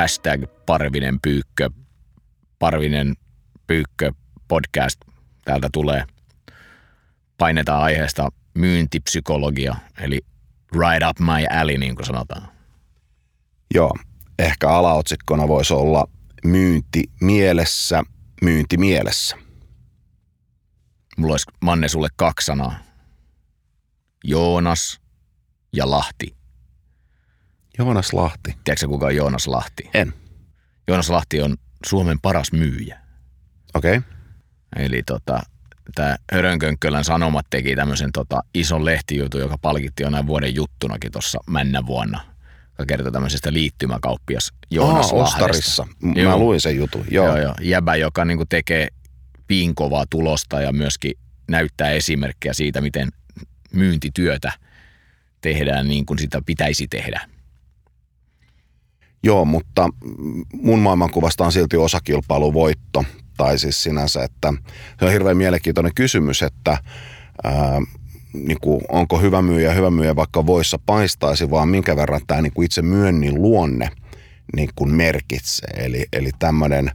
hashtag Parvinen Pyykkö, Parvinen Pyykkö podcast täältä tulee. Painetaan aiheesta myyntipsykologia, eli right up my alley, niin kuin sanotaan. Joo, ehkä alaotsikkona voisi olla myynti mielessä, myynti mielessä. Mulla olisi Manne sulle kaksi sanaa. Joonas ja Lahti. Joonas Lahti. Tiedätkö kuka on Joonas Lahti? En. Joonas Lahti on Suomen paras myyjä. Okei. Okay. Eli tota, tämä Hörönkönkkölän Sanomat teki tämmöisen tota, ison lehtijutun, joka palkitti jo näin vuoden juttunakin tuossa männä vuonna. Joka kertoi tämmöisestä liittymäkauppias Joonas Aa, Ostarissa. Mä joo. luin sen jutun. Joo. joo, joo. Jäbä, joka niinku tekee piinkovaa tulosta ja myöskin näyttää esimerkkejä siitä, miten myyntityötä tehdään niin kuin sitä pitäisi tehdä. Joo, mutta mun maailmankuvasta on silti osakilpailuvoitto. Tai siis sinänsä, että se on hirveän mielenkiintoinen kysymys, että ää, niin kuin, onko hyvä myyjä hyvä myyjä vaikka voissa paistaisi, vaan minkä verran tämä niin kuin itse myönnin luonne niin kuin merkitsee. Eli, eli tämmöinen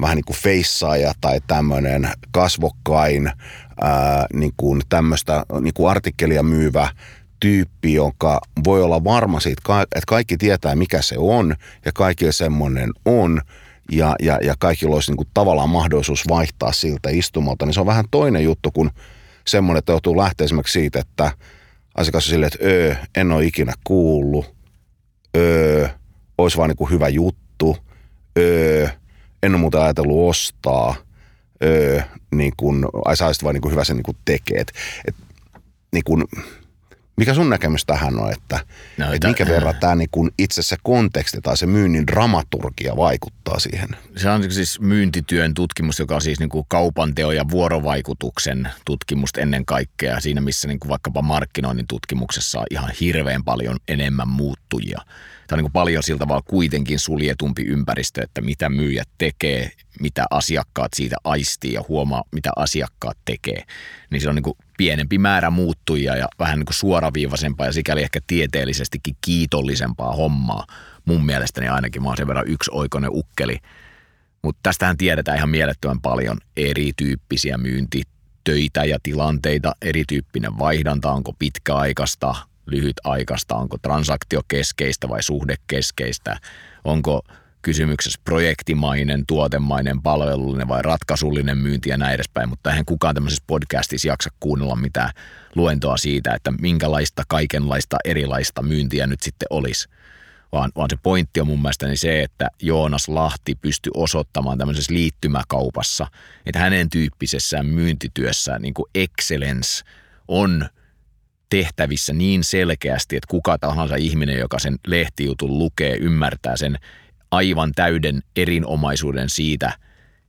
vähän niin kuin feissaaja tai tämmöinen kasvokkain ää, niin kuin tämmöistä niin kuin artikkelia myyvä tyyppi, joka voi olla varma siitä, että kaikki tietää mikä se on ja kaikilla semmoinen on ja, ja, ja kaikilla olisi niin kuin tavallaan mahdollisuus vaihtaa siltä istumalta, niin se on vähän toinen juttu kuin semmoinen, että joutuu lähteä esimerkiksi siitä, että asiakas on silleen, että öö, en ole ikinä kuullut, öö, olisi vaan niin kuin hyvä juttu, öö, en ole muuten ajatellut ostaa, öö, niin kuin, ai sä vaan niin kuin hyvä sen niin kuin tekee. Et, et, niin kuin, mikä sun näkemys tähän on, että, no, että minkä verran tämä niin kuin itse se konteksti tai se myynnin dramaturgia vaikuttaa siihen? Se on siis myyntityön tutkimus, joka on siis niin kuin kaupanteon ja vuorovaikutuksen tutkimusta ennen kaikkea. Siinä missä niin kuin vaikkapa markkinoinnin tutkimuksessa on ihan hirveän paljon enemmän muuttujia tämä on niin paljon siltä vaan kuitenkin suljetumpi ympäristö, että mitä myyjät tekee, mitä asiakkaat siitä aistii ja huomaa, mitä asiakkaat tekee. Niin se on niin kuin pienempi määrä muuttujia ja vähän niin kuin suoraviivaisempaa ja sikäli ehkä tieteellisestikin kiitollisempaa hommaa. Mun mielestäni ainakin mä oon sen verran yksi oikoinen ukkeli. Mutta tästähän tiedetään ihan mielettömän paljon erityyppisiä myyntitöitä ja tilanteita, erityyppinen vaihdanta, onko pitkäaikaista, lyhytaikaista, onko transaktiokeskeistä vai suhdekeskeistä, onko kysymyksessä projektimainen, tuotemainen, palvelullinen vai ratkaisullinen myynti ja näin edespäin, mutta eihän kukaan tämmöisessä podcastissa jaksa kuunnella mitään luentoa siitä, että minkälaista kaikenlaista erilaista myyntiä nyt sitten olisi. Vaan, vaan se pointti on mun mielestä se, että Joonas Lahti pystyi osoittamaan tämmöisessä liittymäkaupassa, että hänen tyyppisessään myyntityössä niin kuin excellence on – tehtävissä niin selkeästi, että kuka tahansa ihminen, joka sen lehtijutun lukee, ymmärtää sen aivan täyden erinomaisuuden siitä,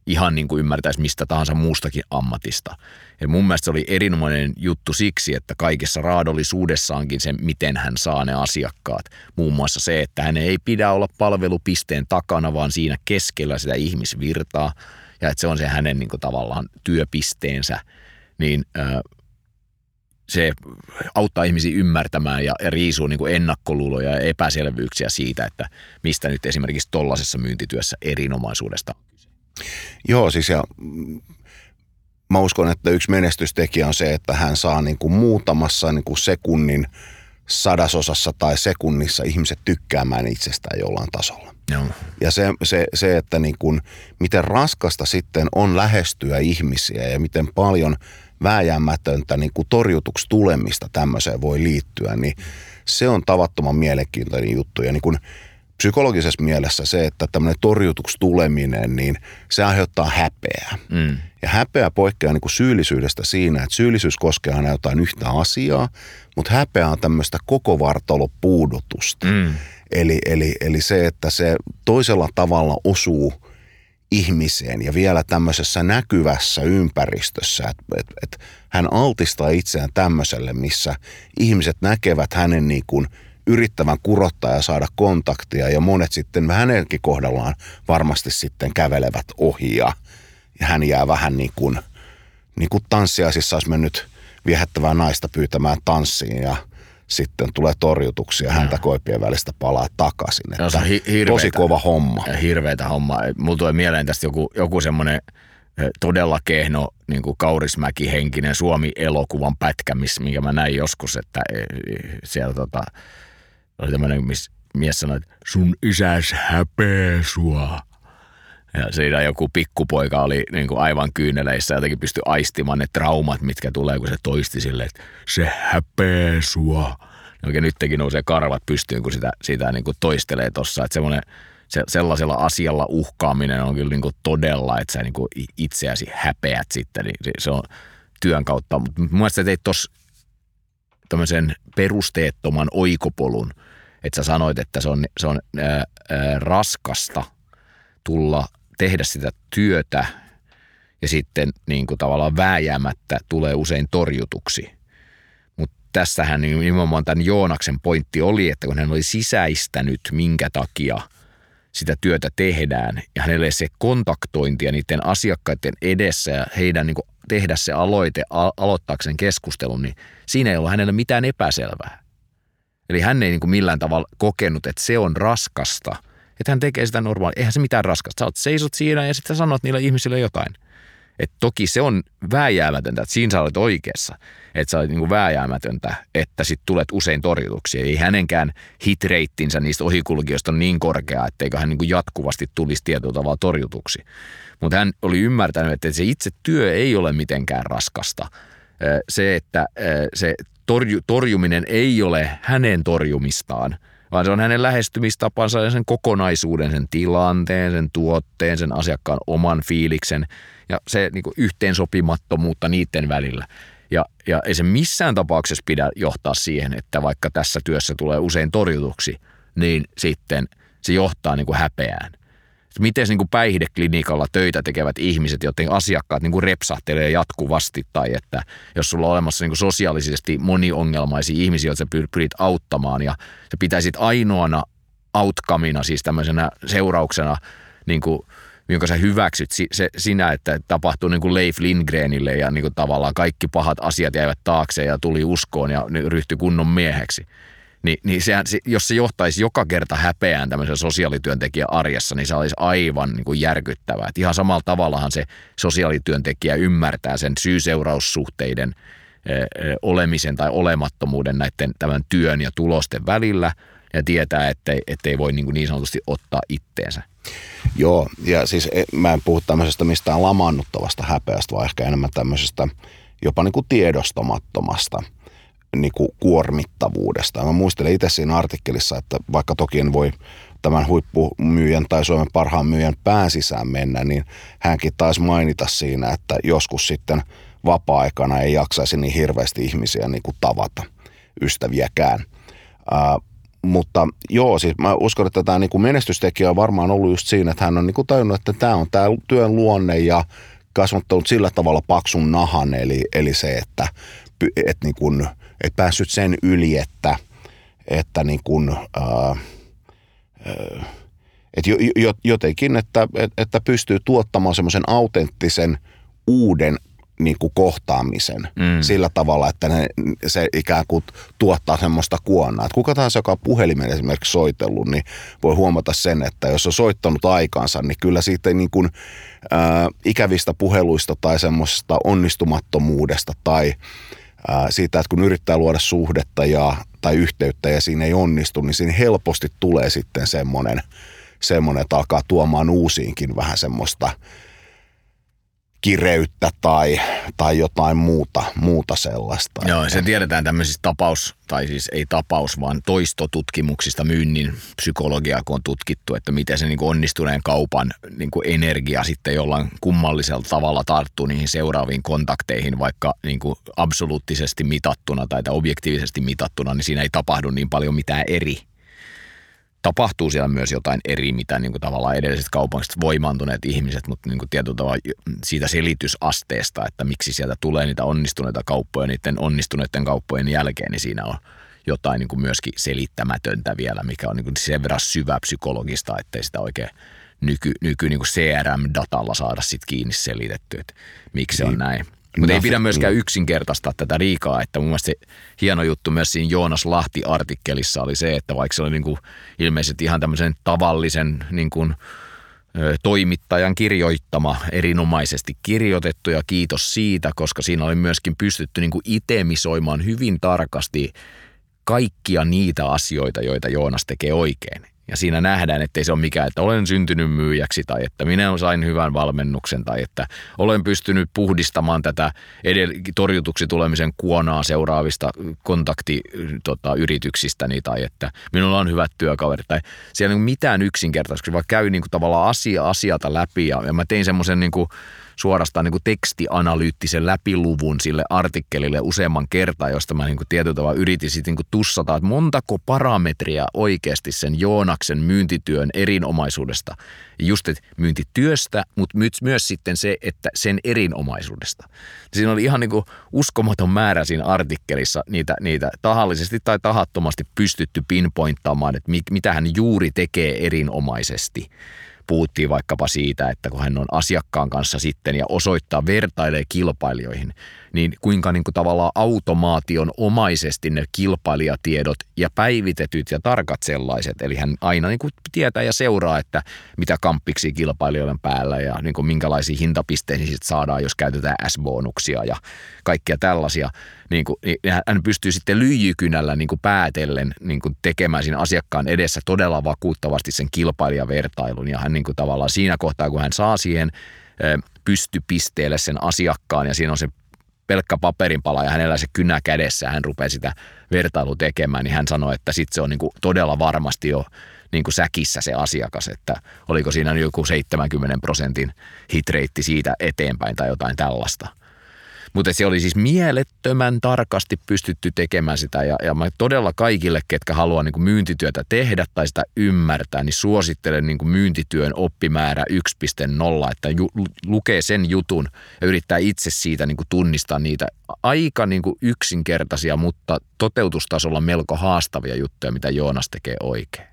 ihan niin kuin ymmärtäisi mistä tahansa muustakin ammatista. Ja mun mielestä se oli erinomainen juttu siksi, että kaikessa raadollisuudessaankin se, miten hän saa ne asiakkaat. Muun muassa se, että hän ei pidä olla palvelupisteen takana, vaan siinä keskellä sitä ihmisvirtaa, ja että se on se hänen niin kuin tavallaan työpisteensä. Niin äh, se auttaa ihmisiä ymmärtämään ja, riisuu niin kuin ennakkoluuloja ja epäselvyyksiä siitä, että mistä nyt esimerkiksi tollaisessa myyntityössä erinomaisuudesta Joo, siis ja mä uskon, että yksi menestystekijä on se, että hän saa niin kuin muutamassa niin kuin sekunnin sadasosassa tai sekunnissa ihmiset tykkäämään itsestään jollain tasolla. Joo. Ja se, se, se että niin kuin, miten raskasta sitten on lähestyä ihmisiä ja miten paljon – vääjäämätöntä niin kuin torjutuksi tulemista tämmöiseen voi liittyä, niin se on tavattoman mielenkiintoinen juttu. Ja niin kuin psykologisessa mielessä se, että tämmöinen torjutuksi tuleminen, niin se aiheuttaa häpeää. Mm. Ja häpeä poikkeaa niin kuin syyllisyydestä siinä, että syyllisyys koskee aina jotain yhtä asiaa, mutta häpeä on tämmöistä koko vartalopuudutusta. Mm. Eli, eli, eli se, että se toisella tavalla osuu – ihmiseen ja vielä tämmöisessä näkyvässä ympäristössä, että et, et hän altistaa itseään tämmöiselle, missä ihmiset näkevät hänen niin kuin yrittävän kurottaa ja saada kontaktia ja monet sitten hänenkin kohdallaan varmasti sitten kävelevät ohi ja, hän jää vähän niin kuin, niin kuin tanssiaisissa olisi mennyt viehättävää naista pyytämään tanssiin ja sitten tulee torjutuksia häntä koipien välistä palaa takaisin. Että se on hi- tosi kova homma. Hirveätä homma. Mulla tulee mieleen tästä joku, joku semmoinen todella kehno niin kuin Kaurismäki-henkinen Suomi-elokuvan pätkä, minkä mä näin joskus, että e, e, siellä tota, oli tämmöinen, missä mies sanoi, että sun isäs häpeä sua. Ja siinä joku pikkupoika oli niin kuin aivan kyyneleissä, jotenkin pystyi aistimaan ne traumat, mitkä tulee, kun se toisti sille, että se häpeä sua. Ja oikein nytkin nousee karvat pystyyn, kun sitä, sitä niin kuin toistelee tuossa. Että se, sellaisella asialla uhkaaminen on kyllä niin kuin todella, että sä niin kuin itseäsi häpeät sitten. Niin se on työn kautta. Mutta mun mielestä teit tuossa tämmöisen perusteettoman oikopolun, että sä sanoit, että se on, se on ää, ää, raskasta tulla tehdä sitä työtä ja sitten niin kuin tavallaan vääjäämättä tulee usein torjutuksi. Mutta tässähän nimenomaan tämän Joonaksen pointti oli, että kun hän oli sisäistänyt, minkä takia sitä työtä tehdään ja hänelle se kontaktointi niiden asiakkaiden edessä ja heidän niin kuin tehdä se aloite aloittaakseen keskustelun, niin siinä ei ole hänelle mitään epäselvää. Eli hän ei niin kuin millään tavalla kokenut, että se on raskasta – että hän tekee sitä normaali. Eihän se mitään raskasta. Sä oot seisot siinä ja sitten sanot niille ihmisille jotain. Et toki se on vääjäämätöntä, että siinä sä olet oikeassa, että sä olet niin vääjäämätöntä, että sitten tulet usein torjutuksi. Ei hänenkään hitreittinsä niistä ohikulkijoista on niin korkea, etteikö hän niin jatkuvasti tulisi tietyllä tavalla torjutuksi. Mutta hän oli ymmärtänyt, että se itse työ ei ole mitenkään raskasta. Se, että se torju, torjuminen ei ole hänen torjumistaan – vaan se on hänen lähestymistapansa ja sen kokonaisuuden, sen tilanteen, sen tuotteen, sen asiakkaan oman fiiliksen ja se niin kuin yhteensopimattomuutta niiden välillä. Ja, ja ei se missään tapauksessa pidä johtaa siihen, että vaikka tässä työssä tulee usein torjutuksi, niin sitten se johtaa niin kuin häpeään miten niin kuin päihdeklinikalla töitä tekevät ihmiset, joten asiakkaat niin kuin repsahtelee jatkuvasti tai että jos sulla on olemassa niin kuin sosiaalisesti moniongelmaisia ihmisiä, joita sä pyrit auttamaan ja sä pitäisit ainoana outcomeina, siis tämmöisenä seurauksena, niin kuin, jonka sä hyväksyt se, sinä, että tapahtuu niin kuin Leif Lindgrenille ja niin kuin tavallaan kaikki pahat asiat jäivät taakse ja tuli uskoon ja ryhtyi kunnon mieheksi – niin, niin sehän, jos se johtaisi joka kerta häpeään tämmöisen sosiaalityöntekijän arjessa, niin se olisi aivan niin kuin järkyttävää. Et ihan samalla tavallahan se sosiaalityöntekijä ymmärtää sen syy-seuraussuhteiden olemisen tai olemattomuuden näiden tämän työn ja tulosten välillä ja tietää, ettei, ettei voi niin, kuin niin sanotusti ottaa itteensä. Joo, ja siis e, mä en puhu tämmöisestä mistään lamannuttavasta häpeästä, vaan ehkä enemmän tämmöisestä jopa niin kuin tiedostamattomasta – niin kuin kuormittavuudesta. Mä muistelen itse siinä artikkelissa, että vaikka toki en voi tämän huippumyyjän tai Suomen parhaan myyjän pääsisään mennä, niin hänkin taisi mainita siinä, että joskus sitten vapaa-aikana ei jaksaisi niin hirveästi ihmisiä niin kuin tavata, ystäviäkään. Ää, mutta joo, siis mä uskon, että tämä niin menestystekijä on varmaan ollut just siinä, että hän on niin kuin tajunnut, että tämä on tämä työn luonne ja kasvattanut sillä tavalla paksun nahan, eli, eli se, että, että niin kuin – et päässyt sen yli, että, että niin kuin, ää, et jo, jo, jotenkin, että, että pystyy tuottamaan semmoisen autenttisen uuden niin kuin kohtaamisen mm. sillä tavalla, että ne, se ikään kuin tuottaa semmoista kuonnaa. Et kuka tahansa, joka on puhelimen esimerkiksi soitellut, niin voi huomata sen, että jos on soittanut aikaansa, niin kyllä siitä niin kuin, ää, ikävistä puheluista tai semmoisesta onnistumattomuudesta tai siitä, että kun yrittää luoda suhdetta ja, tai yhteyttä ja siinä ei onnistu, niin siinä helposti tulee sitten semmoinen, semmoinen että alkaa tuomaan uusiinkin vähän semmoista kireyttä tai, tai jotain muuta, muuta sellaista. Joo, se tiedetään tämmöisistä tapaus, tai siis ei tapaus, vaan toistotutkimuksista myynnin psykologiaa, kun on tutkittu, että miten se niin kuin onnistuneen kaupan niin kuin energia sitten jollain kummallisella tavalla tarttuu niihin seuraaviin kontakteihin, vaikka niin kuin absoluuttisesti mitattuna tai objektiivisesti mitattuna, niin siinä ei tapahdu niin paljon mitään eri tapahtuu siellä myös jotain eri, mitä niin kuin tavallaan edelliset kaupungista voimaantuneet ihmiset, mutta niin kuin tietyllä tavalla siitä selitysasteesta, että miksi sieltä tulee niitä onnistuneita kauppoja niiden onnistuneiden kauppojen jälkeen, niin siinä on jotain niin kuin myöskin selittämätöntä vielä, mikä on niin kuin sen verran syvä psykologista, ettei sitä oikein nyky, nyky niin kuin CRM-datalla saada sit kiinni selitetty, että miksi se on niin. näin. Mutta ei pidä myöskään yksinkertaistaa tätä liikaa, että mun mielestä se hieno juttu myös siinä Joonas Lahti-artikkelissa oli se, että vaikka se oli niin kuin ilmeisesti ihan tämmöisen tavallisen niin kuin, toimittajan kirjoittama, erinomaisesti kirjoitettu ja kiitos siitä, koska siinä oli myöskin pystytty niin kuin itemisoimaan hyvin tarkasti kaikkia niitä asioita, joita Joonas tekee oikein. Ja siinä nähdään, että ei se ole mikään, että olen syntynyt myyjäksi tai että minä sain hyvän valmennuksen tai että olen pystynyt puhdistamaan tätä edell- torjutuksi tulemisen kuonaa seuraavista kontaktiyrityksistäni tota, tai että minulla on hyvät työkaverit. Tai siellä ei ole mitään yksinkertaisesti, vaan käy niin kuin tavallaan asia asiata läpi ja, ja mä tein semmoisen niin kuin suorastaan niin kuin tekstianalyyttisen läpiluvun sille artikkelille useamman kertaa, josta mä niin kuin tietyllä tavalla yritin sitten niin tussata, että montako parametria oikeasti sen Joonaksen myyntityön erinomaisuudesta. Just että myyntityöstä, mutta myös sitten se, että sen erinomaisuudesta. Siinä oli ihan niin kuin uskomaton määrä siinä artikkelissa niitä, niitä tahallisesti tai tahattomasti pystytty pinpointtaamaan, että mitä hän juuri tekee erinomaisesti puhuttiin vaikkapa siitä, että kun hän on asiakkaan kanssa sitten ja osoittaa, vertailee kilpailijoihin, niin kuinka niin kuin tavallaan automaation omaisesti ne kilpailijatiedot ja päivitetyt ja tarkat sellaiset, eli hän aina niin kuin tietää ja seuraa, että mitä kamppiksi kilpailijoiden päällä ja niin kuin minkälaisia hintapisteisiä sit saadaan, jos käytetään S-bonuksia ja kaikkia tällaisia, niin kuin, niin hän pystyy sitten lyijykynällä niin kuin päätellen niin kuin tekemään siinä asiakkaan edessä todella vakuuttavasti sen kilpailijavertailun. Ja hän niin kuin tavallaan siinä kohtaa, kun hän saa siihen pystypisteelle sen asiakkaan ja siinä on se pelkkä paperinpala ja hänellä se kynä kädessä hän rupeaa sitä vertailu tekemään, niin hän sanoi, että sitten se on niin todella varmasti jo niin säkissä se asiakas, että oliko siinä joku 70 prosentin hitreitti siitä eteenpäin tai jotain tällaista – mutta se oli siis mielettömän tarkasti pystytty tekemään sitä. Ja, ja mä todella kaikille, ketkä haluaa niin kuin myyntityötä tehdä tai sitä ymmärtää, niin suosittelen niin kuin myyntityön oppimäärä 1.0, että ju, lukee sen jutun ja yrittää itse siitä niin kuin tunnistaa niitä. Aika niin kuin yksinkertaisia, mutta toteutustasolla melko haastavia juttuja, mitä Joonas tekee oikein.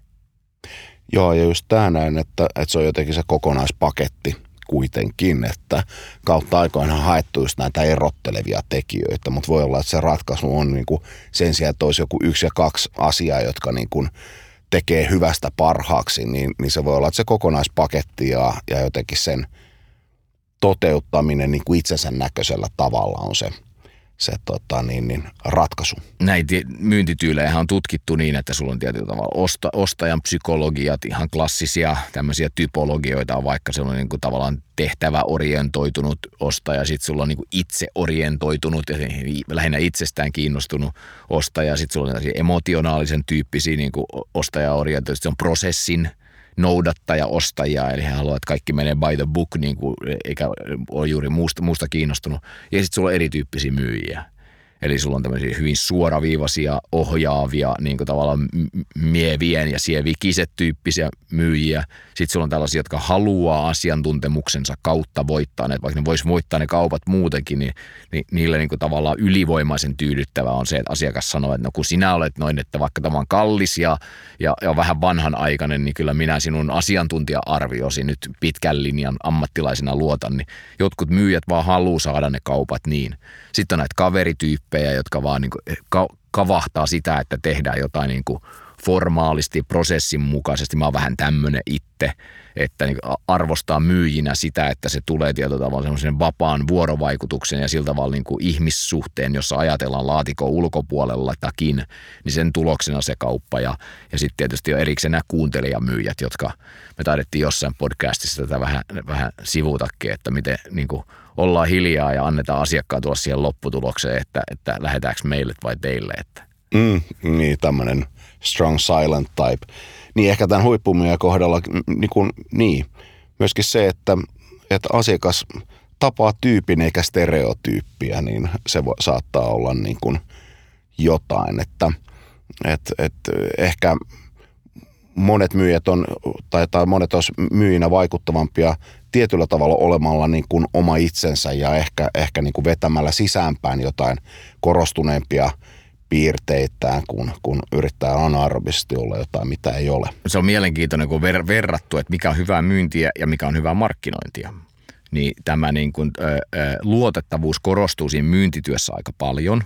Joo, ja just tämä näin, että, että se on jotenkin se kokonaispaketti – kuitenkin, että kautta aikoina on haettu just näitä erottelevia tekijöitä, mutta voi olla, että se ratkaisu on niin kuin sen sijaan, että olisi joku yksi ja kaksi asiaa, jotka niin kuin tekee hyvästä parhaaksi, niin, niin se voi olla, että se kokonaispaketti ja, ja jotenkin sen toteuttaminen niin kuin itsensä näköisellä tavalla on se – se tota, niin, niin, ratkaisu. Näitä myyntityylejä on tutkittu niin, että sulla on tietyllä tavalla osta, ostajan psykologiat, ihan klassisia tämmöisiä typologioita on vaikka se on niin kuin tavallaan tehtäväorientoitunut ostaja, sitten sulla on niin kuin itse orientoitunut ja lähinnä itsestään kiinnostunut ostaja, sitten sulla on emotionaalisen tyyppisiä niin kuin ostajaorientoituja, se on prosessin noudattaja-ostajia, eli he haluavat, että kaikki menee by the book, niin kuin, eikä ole juuri muusta, muusta kiinnostunut. Ja sitten sulla on erityyppisiä myyjiä. Eli sulla on tämmöisiä hyvin suoraviivaisia, ohjaavia, niin kuin tavallaan mievien ja sievikiset tyyppisiä myyjiä. Sitten sulla on tällaisia, jotka haluaa asiantuntemuksensa kautta voittaa ne, vaikka ne vois voittaa ne kaupat muutenkin, niin, niin niille niin kuin tavallaan ylivoimaisen tyydyttävä on se, että asiakas sanoo, että no kun sinä olet noin, että vaikka tämä on kallis ja, ja, ja vähän vanhanaikainen, niin kyllä minä sinun asiantuntija-arviosi nyt pitkän linjan ammattilaisena luotan, niin jotkut myyjät vaan haluaa saada ne kaupat niin. Sitten on näitä kaverityyppejä, jotka vaan niin kuin ka- kavahtaa sitä, että tehdään jotain niin kuin formaalisti, prosessin mukaisesti. Mä oon vähän tämmöinen itse, että niin arvostaa myyjinä sitä, että se tulee tietyllä tavalla semmoisen vapaan vuorovaikutuksen ja sillä tavalla niin kuin ihmissuhteen, jossa ajatellaan laatikon ulkopuolella takin, niin sen tuloksena se kauppa. Ja, ja sitten tietysti on erikseen nämä kuuntelijamyyjät, jotka me taidettiin jossain podcastissa tätä vähän, vähän sivutakin, että miten niin kuin ollaan hiljaa ja annetaan asiakkaan tulla siihen lopputulokseen, että, että lähdetäänkö meille vai teille. Että. Mm, niin, tämmöinen strong silent type. Niin ehkä tämän huippumyyjän kohdalla, niin, kuin, niin myöskin se, että, että asiakas tapaa tyypin eikä stereotyyppiä, niin se voi, saattaa olla niin kuin jotain, että et, et ehkä monet myyjät on, tai, tai monet olisi myyjinä vaikuttavampia tietyllä tavalla olemalla niin kuin oma itsensä ja ehkä, ehkä niin kuin vetämällä sisäänpäin jotain korostuneempia piirteitään, kun, kun yrittää anaerobisesti olla jotain, mitä ei ole. Se on mielenkiintoinen, kun ver, verrattu, että mikä on hyvää myyntiä ja mikä on hyvää markkinointia. niin tämä niin kuin, ö, ö, luotettavuus korostuu siinä myyntityössä aika paljon,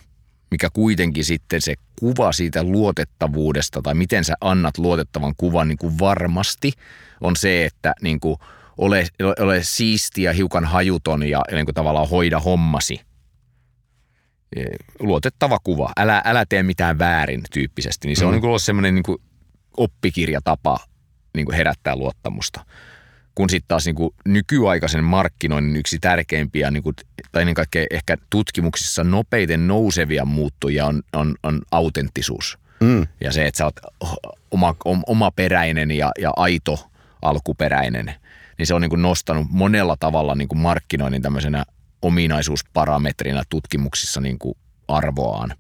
mikä kuitenkin sitten se kuva siitä luotettavuudesta tai miten sä annat luotettavan kuvan niin kuin varmasti on se, että niin kuin ole, ole siistiä, hiukan hajuton ja, niin kuin tavallaan hoida hommasi. Luotettava kuva, älä, älä tee mitään väärin tyyppisesti, niin se mm. on niin kuin ollut semmoinen niin kuin oppikirjatapa niin kuin herättää luottamusta kun sitten taas niin kuin nykyaikaisen markkinoinnin yksi tärkeimpiä, niin kuin, tai ennen kaikkea ehkä tutkimuksissa nopeiten nousevia muuttuja on, on, on autenttisuus. Mm. Ja se, että sä oot oma, oma peräinen ja, ja aito alkuperäinen, niin se on niin kuin nostanut monella tavalla niin kuin markkinoinnin tämmöisenä ominaisuusparametrina tutkimuksissa niin kuin arvoaan.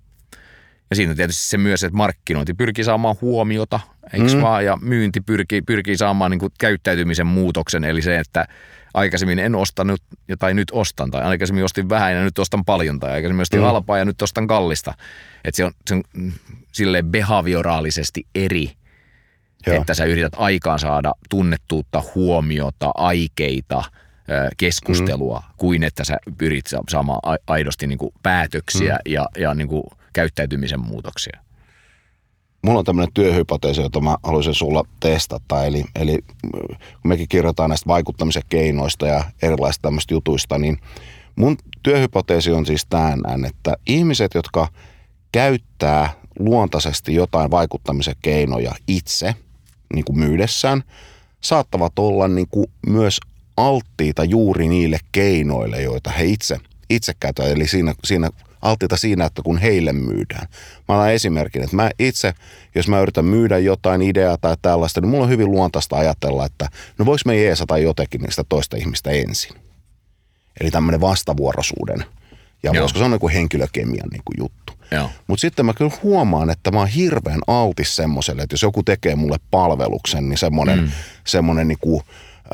Ja siinä tietysti se myös, että markkinointi pyrkii saamaan huomiota, eikö mm. vaan, ja myynti pyrkii, pyrkii saamaan niin kuin käyttäytymisen muutoksen, eli se, että aikaisemmin en ostanut tai nyt ostan, tai aikaisemmin ostin vähän ja nyt ostan paljon, tai aikaisemmin ostin mm. halpaa ja nyt ostan kallista. Että se on, se on sille behavioraalisesti eri, Joo. että sä yrität aikaan saada tunnettuutta, huomiota, aikeita, keskustelua, mm. kuin että sä pyrit saamaan aidosti niin kuin päätöksiä mm. ja, ja niin kuin käyttäytymisen muutoksia? Mulla on tämmöinen työhypoteesi, jota mä haluaisin sulla testata. Eli, eli kun mekin kirjoitetaan näistä vaikuttamisen keinoista ja erilaisista tämmöistä jutuista, niin mun työhypoteesi on siis tämän, että ihmiset, jotka käyttää luontaisesti jotain vaikuttamisen keinoja itse niin kuin myydessään, saattavat olla niin kuin myös alttiita juuri niille keinoille, joita he itse, itse käyttävät. Eli siinä, siinä alttiita siinä, että kun heille myydään. Mä annan esimerkin, että mä itse, jos mä yritän myydä jotain ideaa tai tällaista, niin mulla on hyvin luontaista ajatella, että no voiko me jeesata jotenkin niistä toista ihmistä ensin. Eli tämmöinen vastavuoroisuuden ja Joo. voisiko sanoa niin henkilökemian niin kuin juttu. Mutta sitten mä kyllä huomaan, että mä oon hirveän altis semmoiselle, että jos joku tekee mulle palveluksen, niin semmoinen, mm. semmoinen niin kuin,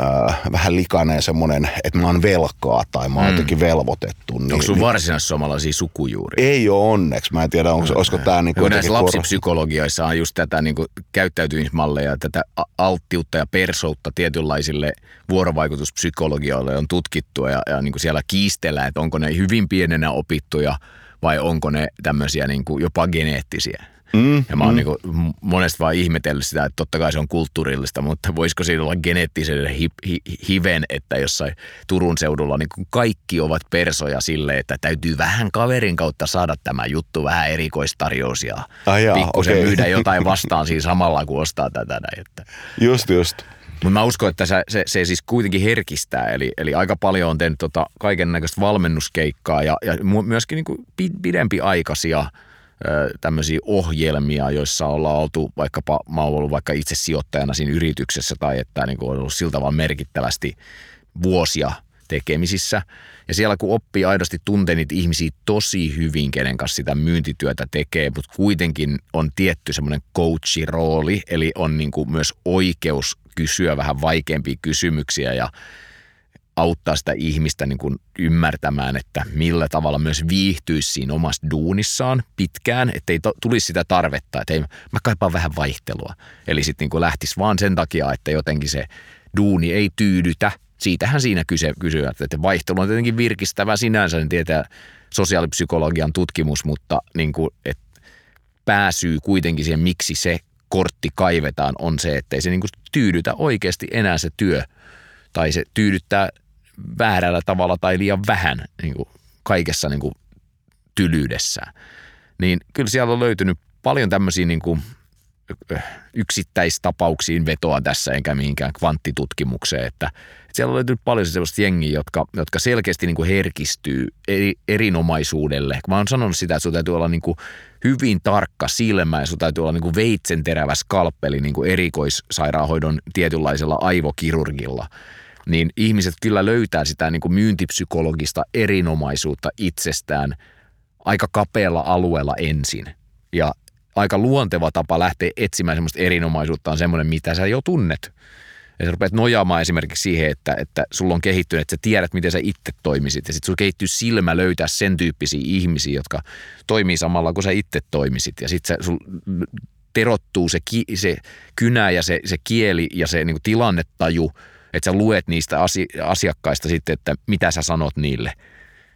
äh, vähän likainen semmoinen, että mä oon velkaa tai mä oon mm. jotenkin velvoitettu. Niin, Onko sun niin, varsinaissuomalaisia sukujuuri? Ei ole onneksi. Mä en tiedä, onko, olisiko tämä niin kuin Näissä lapsipsykologioissa on just tätä niin kuin käyttäytymismalleja, tätä alttiutta ja persoutta tietynlaisille vuorovaikutuspsykologioille on tutkittu ja, ja niin kuin siellä kiistellään, että onko ne hyvin pienenä opittuja vai onko ne tämmöisiä niin kuin jopa geneettisiä. Mm, ja mä oon mm. niin monesti vaan ihmetellyt sitä, että totta kai se on kulttuurillista, mutta voisiko siinä olla geneettisen hi, hi, hiven, että jossain Turun seudulla niin kaikki ovat persoja sille, että täytyy vähän kaverin kautta saada tämä juttu vähän erikoistarjous ja ah, jaa, pikkusen okay. myydä jotain vastaan siinä samalla, kun ostaa tätä. Näin, että. Just, just. Mutta mä uskon, että se, se, se siis kuitenkin herkistää, eli, eli aika paljon on tehnyt tota kaiken näköistä valmennuskeikkaa ja, ja myöskin niin kuin pidempiaikaisia – tämmöisiä ohjelmia, joissa ollaan oltu vaikkapa, mä oon ollut vaikka itse sijoittajana siinä yrityksessä tai että niin kuin on ollut siltä vaan merkittävästi vuosia tekemisissä. Ja siellä kun oppii aidosti tuntee niitä ihmisiä tosi hyvin, kenen kanssa sitä myyntityötä tekee, mutta kuitenkin on tietty semmoinen coachirooli, eli on niin kuin myös oikeus kysyä vähän vaikeampia kysymyksiä ja auttaa sitä ihmistä niin kuin ymmärtämään, että millä tavalla myös viihtyisi siinä omassa duunissaan pitkään, ettei tulisi sitä tarvetta, että ei, mä kaipaan vähän vaihtelua. Eli sitten niin lähtisi vaan sen takia, että jotenkin se duuni ei tyydytä. Siitähän siinä kyse, kysyä, että vaihtelu on tietenkin virkistävä sinänsä, niin tietää sosiaalipsykologian tutkimus, mutta niin kuin, että pääsyy kuitenkin siihen, miksi se kortti kaivetaan, on se, että ei se niin kuin tyydytä oikeasti enää se työ, tai se tyydyttää väärällä tavalla tai liian vähän niin kuin kaikessa niin kuin tylyydessään. Niin kyllä siellä on löytynyt paljon tämmöisiä niin kuin yksittäistapauksiin vetoa tässä, enkä mihinkään kvanttitutkimukseen, että, että siellä on löytynyt paljon sellaista jengiä, jotka, jotka selkeästi niin kuin herkistyy eri, erinomaisuudelle. Mä oon sanonut sitä, että sun täytyy olla niin kuin hyvin tarkka silmä ja sun täytyy olla niin kuin veitsenterävä skalpeli niin kuin erikoissairaanhoidon tietynlaisella aivokirurgilla – niin ihmiset kyllä löytää sitä niin kuin myyntipsykologista erinomaisuutta itsestään aika kapealla alueella ensin. Ja aika luonteva tapa lähteä etsimään semmoista erinomaisuutta on semmoinen, mitä sä jo tunnet. Ja sä rupeat nojaamaan esimerkiksi siihen, että, että sulla on kehittynyt, että sä tiedät, miten sä itse toimisit. Ja sitten sulla kehittyy silmä löytää sen tyyppisiä ihmisiä, jotka toimii samalla kuin sä itse toimisit. Ja sitten sul terottuu se, ki, se kynä ja se, se kieli ja se niin tilannetaju – Että sä luet niistä asiakkaista sitten, että mitä sä sanot niille.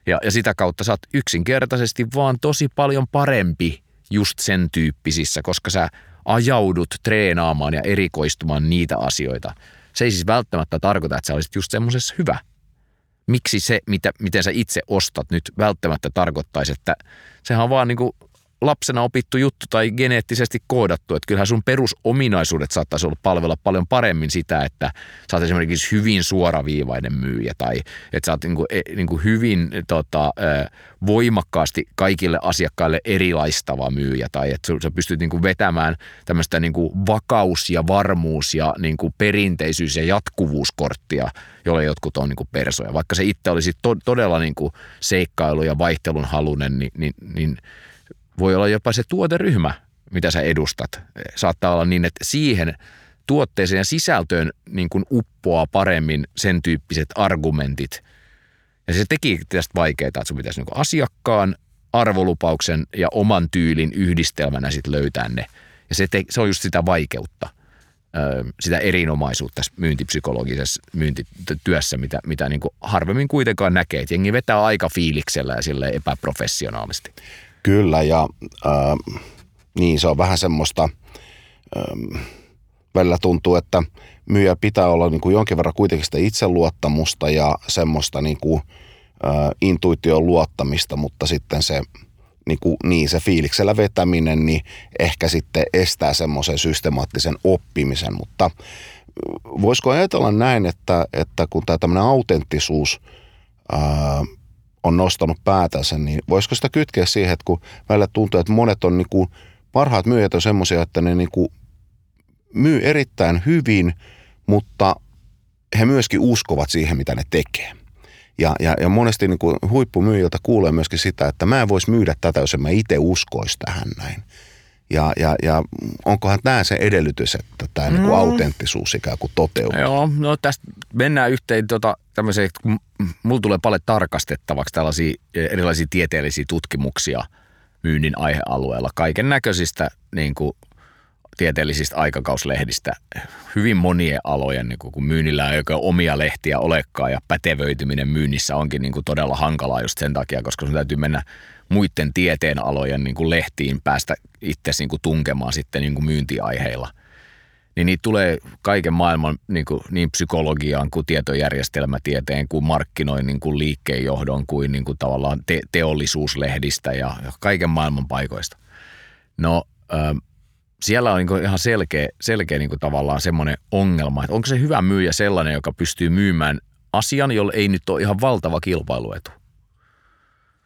Ja, ja sitä kautta sä oot yksinkertaisesti vaan tosi paljon parempi just sen tyyppisissä, koska sä ajaudut treenaamaan ja erikoistumaan niitä asioita. Se ei siis välttämättä tarkoita, että sä olisit just semmoisessa hyvä. Miksi se, mitä, miten sä itse ostat nyt välttämättä tarkoittaisi, että sehän on vaan niin kuin lapsena opittu juttu tai geneettisesti koodattu, että kyllähän sun perusominaisuudet saattaisi olla palvella paljon paremmin sitä, että sä oot esimerkiksi hyvin suoraviivainen myyjä tai että sä oot niin kuin, niin kuin hyvin tota, voimakkaasti kaikille asiakkaille erilaistava myyjä tai että sä pystyt niin kuin vetämään tämmöistä niin kuin vakaus ja varmuus ja niin kuin perinteisyys ja jatkuvuuskorttia, jolle jotkut on niin kuin persoja. Vaikka se itse olisi to, todella niin kuin seikkailu ja vaihtelun halunen, niin, niin, niin voi olla jopa se tuoteryhmä, mitä sä edustat. Saattaa olla niin, että siihen tuotteeseen ja sisältöön niin kuin uppoaa paremmin sen tyyppiset argumentit. Ja se teki tästä vaikeaa, että sun pitäisi niin asiakkaan, arvolupauksen ja oman tyylin yhdistelmänä sit löytää ne. Ja se, te, se on just sitä vaikeutta, sitä erinomaisuutta tässä myyntipsykologisessa myyntityössä, mitä, mitä niin kuin harvemmin kuitenkaan näkee. Että jengi vetää aika fiiliksellä ja sille epäprofessionaalisti. Kyllä, ja äh, niin se on vähän semmoista, äh, välillä tuntuu, että myyjä pitää olla niin kuin jonkin verran kuitenkin sitä itseluottamusta ja semmoista niin kuin, äh, intuition luottamista, mutta sitten se, niin, kuin, niin se fiiliksellä vetäminen, niin ehkä sitten estää semmoisen systemaattisen oppimisen, mutta voisiko ajatella näin, että, että kun tämä tämmöinen autenttisuus ää, on nostanut päätänsä, niin voisiko sitä kytkeä siihen, että kun välillä tuntuu, että monet on niin kuin, parhaat myyjät on semmoisia, että ne niin kuin myy erittäin hyvin, mutta he myöskin uskovat siihen, mitä ne tekee. Ja, ja, ja monesti niin kuin huippumyyjiltä kuulee myöskin sitä, että mä en voisi myydä tätä, jos en mä itse uskoisi tähän näin. Ja, ja, ja onkohan tämä se edellytys, että tämä niinku mm. niin kuin autenttisuus ikään kuin toteutuu? Joo, no tästä mennään yhteen tota, tämmöiseen, kun mulla tulee paljon tarkastettavaksi tällaisia erilaisia tieteellisiä tutkimuksia myynnin aihealueella, kaiken näköisistä niin kuin, tieteellisistä aikakauslehdistä, hyvin monien alojen, niin kuin, kun myynnillä ei oikein omia lehtiä olekaan ja pätevöityminen myynnissä onkin niin kuin, todella hankalaa just sen takia, koska sun täytyy mennä muiden tieteenalojen niin kuin lehtiin päästä itse niin kuin tunkemaan sitten niin kuin myyntiaiheilla. Niin niitä tulee kaiken maailman niin, kuin, niin psykologiaan kuin tietojärjestelmätieteen kuin markkinoinnin kuin liikkeenjohdon kuin, niin kuin tavallaan te- teollisuuslehdistä ja, ja kaiken maailman paikoista. No siellä on niin ihan selkeä, selkeä niin tavallaan semmoinen ongelma, että onko se hyvä myyjä sellainen, joka pystyy myymään asian, jolla ei nyt ole ihan valtava kilpailuetu.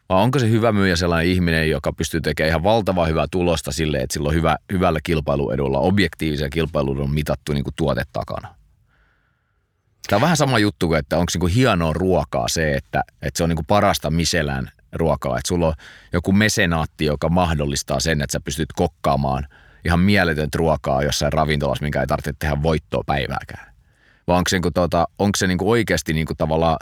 Vai onko se hyvä myyjä sellainen ihminen, joka pystyy tekemään ihan valtava hyvää tulosta sille, että sillä on hyvä, hyvällä kilpailuedulla, objektiivisen kilpailuedun mitattu niin tuote takana? Tämä on vähän sama juttu kuin, että onko niin hienoa ruokaa se, että, että se on niin parasta Michelin ruokaa. Että sulla on joku mesenaatti, joka mahdollistaa sen, että sä pystyt kokkaamaan ihan mieletöntä ruokaa jossain ravintolassa, minkä ei tarvitse tehdä voittoa päivääkään. Vai onko se, niin kuin, tuota, onko se niin kuin oikeasti niin kuin tavallaan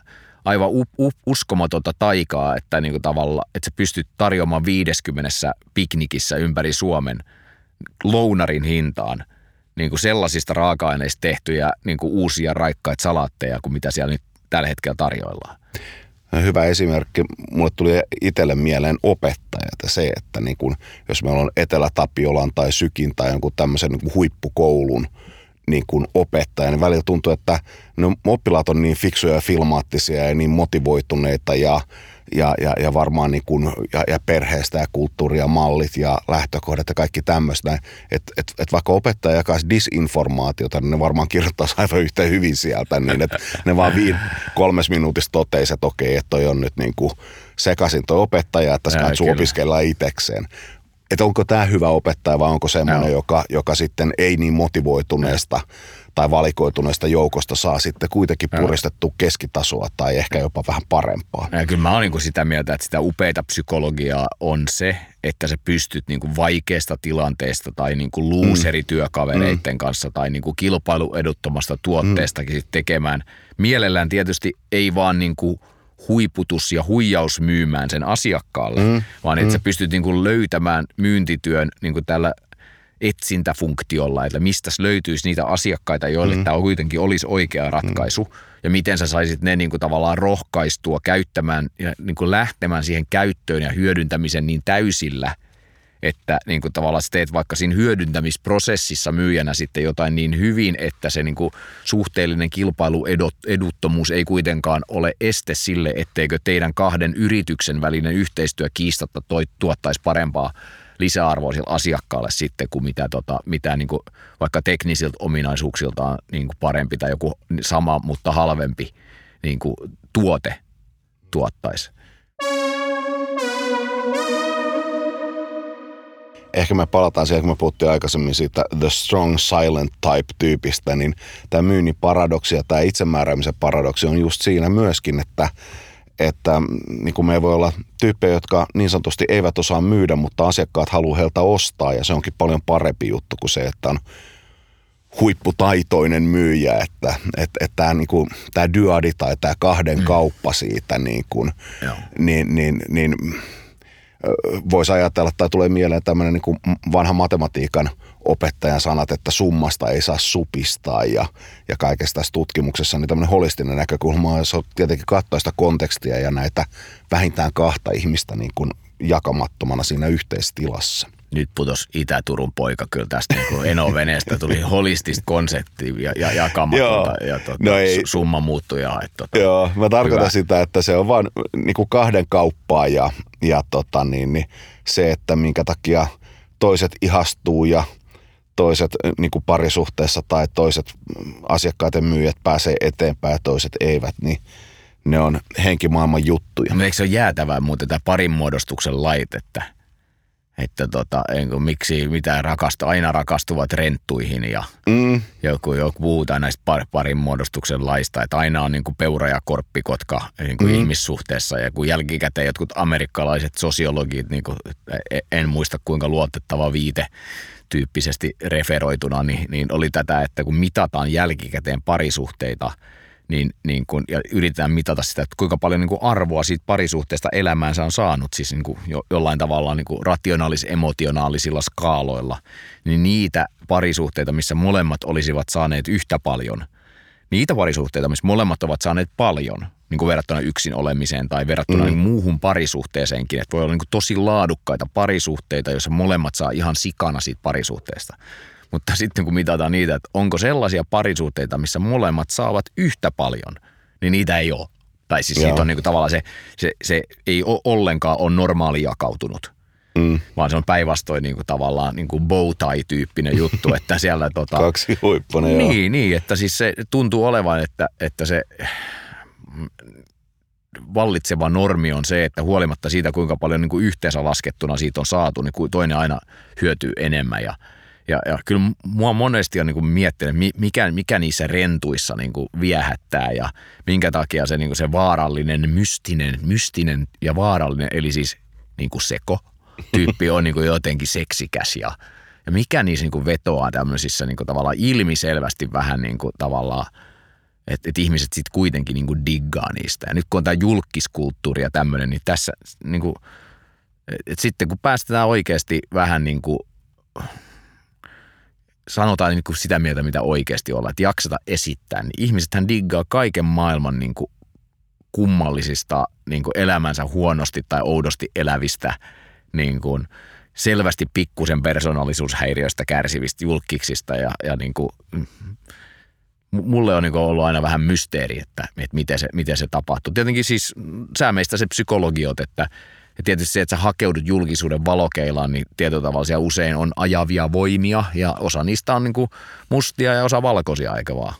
aivan u, u, uskomatonta taikaa, että, niin kuin tavalla, että sä pystyt tarjoamaan 50 piknikissä ympäri Suomen lounarin hintaan niin kuin sellaisista raaka-aineista tehtyjä niin kuin uusia raikkaita salaatteja kuin mitä siellä nyt tällä hetkellä tarjoillaan. Hyvä esimerkki. Mulle tuli itselle mieleen opettajat se, että niin kun, jos meillä on Etelä-Tapiolan tai Sykin tai jonkun tämmöisen niin huippukoulun – niin kuin opettaja, niin välillä tuntuu, että no, oppilaat on niin fiksuja ja filmaattisia ja niin motivoituneita ja, ja, ja, ja varmaan niin kuin, ja, ja perheestä ja kulttuuria ja mallit ja lähtökohdat ja kaikki tämmöistä. Että et, et vaikka opettaja jakaisi disinformaatiota, niin ne varmaan kirjoittaisi aivan yhtä hyvin sieltä, niin että ne vaan viin, kolmes minuutista toteisi, että okei, että toi on nyt niin kuin sekaisin toi opettaja, että tässä opiskella itsekseen että onko tämä hyvä opettaja vai onko semmoinen, joka, joka sitten ei niin motivoituneesta tai valikoituneesta joukosta saa sitten kuitenkin puristettu keskitasoa tai ehkä jopa vähän parempaa. Ja kyllä mä oon niin sitä mieltä, että sitä upeita psykologiaa on se, että sä pystyt niin kuin vaikeasta tilanteesta tai niin kuin luuserityökavereiden mm. kanssa tai niin kuin kilpailueduttomasta tuotteestakin mm. tekemään. Mielellään tietysti ei vaan niin kuin – huiputus ja huijaus myymään sen asiakkaalle, mm, vaan että mm. sä pystyt niin kuin löytämään myyntityön niin kuin tällä etsintäfunktiolla, että mistä löytyisi niitä asiakkaita, joille mm. tämä kuitenkin olisi oikea ratkaisu. Mm. Ja miten sä saisit ne niin kuin tavallaan rohkaistua käyttämään ja niin kuin lähtemään siihen käyttöön ja hyödyntämisen niin täysillä – että niin kuin tavallaan sä teet vaikka siinä hyödyntämisprosessissa myyjänä sitten jotain niin hyvin, että se niin kuin suhteellinen kilpailueduttomuus ei kuitenkaan ole este sille, etteikö teidän kahden yrityksen välinen yhteistyö kiistatta toi, tuottaisi parempaa lisäarvoa sille asiakkaalle sitten kuin mitä, tota, mitä niin kuin vaikka teknisiltä ominaisuuksiltaan niin kuin parempi tai joku sama, mutta halvempi niin kuin tuote tuottaisi. ehkä me palataan siihen, kun me puhuttiin aikaisemmin siitä the strong silent type-tyypistä, niin tämä myynnin paradoksi ja tämä itsemääräämisen paradoksi on just siinä myöskin, että että niin kuin me voi olla tyyppejä, jotka niin sanotusti eivät osaa myydä, mutta asiakkaat haluaa heiltä ostaa ja se onkin paljon parempi juttu kuin se, että on huipputaitoinen myyjä, että, että, että tämä, niin kuin, tämä dyadi tai tämä kahden mm. kauppa siitä, niin, kuin, niin, niin, niin voisi ajatella, tai tulee mieleen tämmöinen niin kuin vanha matematiikan opettajan sanat, että summasta ei saa supistaa ja, ja kaikessa tässä tutkimuksessa, niin tämmöinen holistinen näkökulma on, jos tietenkin katsoa sitä kontekstia ja näitä vähintään kahta ihmistä niin kuin jakamattomana siinä yhteistilassa nyt putos Itä-Turun poika kyllä tästä niin Enoveneestä tuli holistista konseptia ja, ja jakamatonta ja tota, no ei. summa muuttui. Ja, et, tota, Joo, mä tarkoitan hyvä. sitä, että se on vain niin kuin kahden kauppaa ja, ja tota, niin, niin se, että minkä takia toiset ihastuu ja toiset niin kuin parisuhteessa tai toiset asiakkaiden myyjät pääsee eteenpäin ja toiset eivät, niin ne on henkimaailman juttuja. No, eikö se ole jäätävää muuten tämä parin muodostuksen lait, että – että tota, enkä, miksi mitä rakastu, aina rakastuvat renttuihin ja mm. joku, joku puhutaan näistä par, parin muodostuksen laista, että aina on niin kuin peura ja korppikotka niin kuin mm. ihmissuhteessa ja kun jälkikäteen jotkut amerikkalaiset sosiologit, niin kuin, e, en muista kuinka luotettava viite tyyppisesti referoituna, niin, niin oli tätä, että kun mitataan jälkikäteen parisuhteita – niin, niin kun, ja yritetään mitata sitä, että kuinka paljon niin kuin arvoa siitä parisuhteesta elämäänsä on saanut, siis niin kuin jo, jollain tavalla niin rationaalis-emotionaalisilla skaaloilla, niin niitä parisuhteita, missä molemmat olisivat saaneet yhtä paljon, niitä parisuhteita, missä molemmat ovat saaneet paljon, niin kuin verrattuna yksin olemiseen tai verrattuna mm. niin muuhun parisuhteeseenkin, että voi olla niin kuin tosi laadukkaita parisuhteita, joissa molemmat saa ihan sikana siitä parisuhteesta. Mutta sitten kun mitataan niitä, että onko sellaisia parisuhteita, missä molemmat saavat yhtä paljon, niin niitä ei ole. Tai siis siitä on niin kuin tavallaan se, se, se ei ole ollenkaan ole normaali jakautunut. Mm. Vaan se on päinvastoin niin kuin tavallaan niin kuin bow tie-tyyppinen juttu, että siellä tota, Kaksi huippuna, Niin, joo. niin, että siis se tuntuu olevan, että, että se vallitseva normi on se, että huolimatta siitä, kuinka paljon niin kuin yhteensä laskettuna siitä on saatu, niin toinen aina hyötyy enemmän ja – ja, ja kyllä mua monesti on niin miettinyt, mikä, mikä niissä rentuissa niin kuin viehättää ja minkä takia se, niin kuin se vaarallinen, mystinen, mystinen ja vaarallinen, eli siis niin kuin seko, tyyppi on niin kuin jotenkin seksikäs ja, ja mikä niissä niin kuin vetoaa tämmöisissä niin kuin tavallaan ilmiselvästi vähän niin kuin tavallaan, että et ihmiset sitten kuitenkin niin kuin diggaa niistä. Ja nyt kun on tämä julkiskulttuuri ja tämmöinen, niin tässä niin kuin, et sitten kun päästetään oikeasti vähän niin kuin sanotaan niin kuin sitä mieltä, mitä oikeasti ollaan, että jaksata esittää, niin ihmisethän diggaa kaiken maailman niin kuin kummallisista niin kuin elämänsä huonosti tai oudosti elävistä niin kuin selvästi pikkusen persoonallisuushäiriöistä kärsivistä julkiksista ja, ja niin kuin, mulle on niin ollut aina vähän mysteeri, että, että miten, se, miten se tapahtuu. Tietenkin siis sä meistä se psykologiot, että ja tietysti se, että sä hakeudut julkisuuden valokeilaan, niin tietyllä tavalla siellä usein on ajavia voimia ja osa niistä on niin kuin mustia ja osa valkoisia, eikä vaan?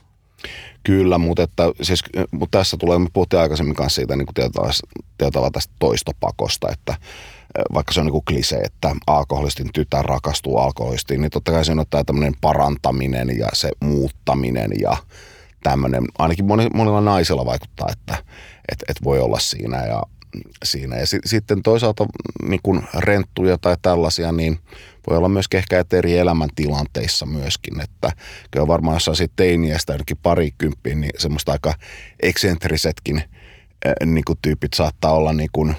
Kyllä, mutta, että, siis, mutta tässä tulee, me puhuttiin aikaisemmin kanssa siitä niin tietyllä tavalla tästä toistopakosta, että vaikka se on niin klise, että alkoholistin tytär rakastuu alkoholistiin, niin totta kai siinä on tämmöinen parantaminen ja se muuttaminen ja tämmöinen, ainakin monilla naisilla vaikuttaa, että, että, että voi olla siinä ja siinä. Ja si- sitten toisaalta niin kuin renttuja tai tällaisia, niin voi olla myös ehkä eri elämäntilanteissa myöskin, että kyllä varmaan jossain sitten teiniästä ainakin parikymppiin, niin semmoista aika eksentrisetkin niin kuin tyypit saattaa olla niin kuin,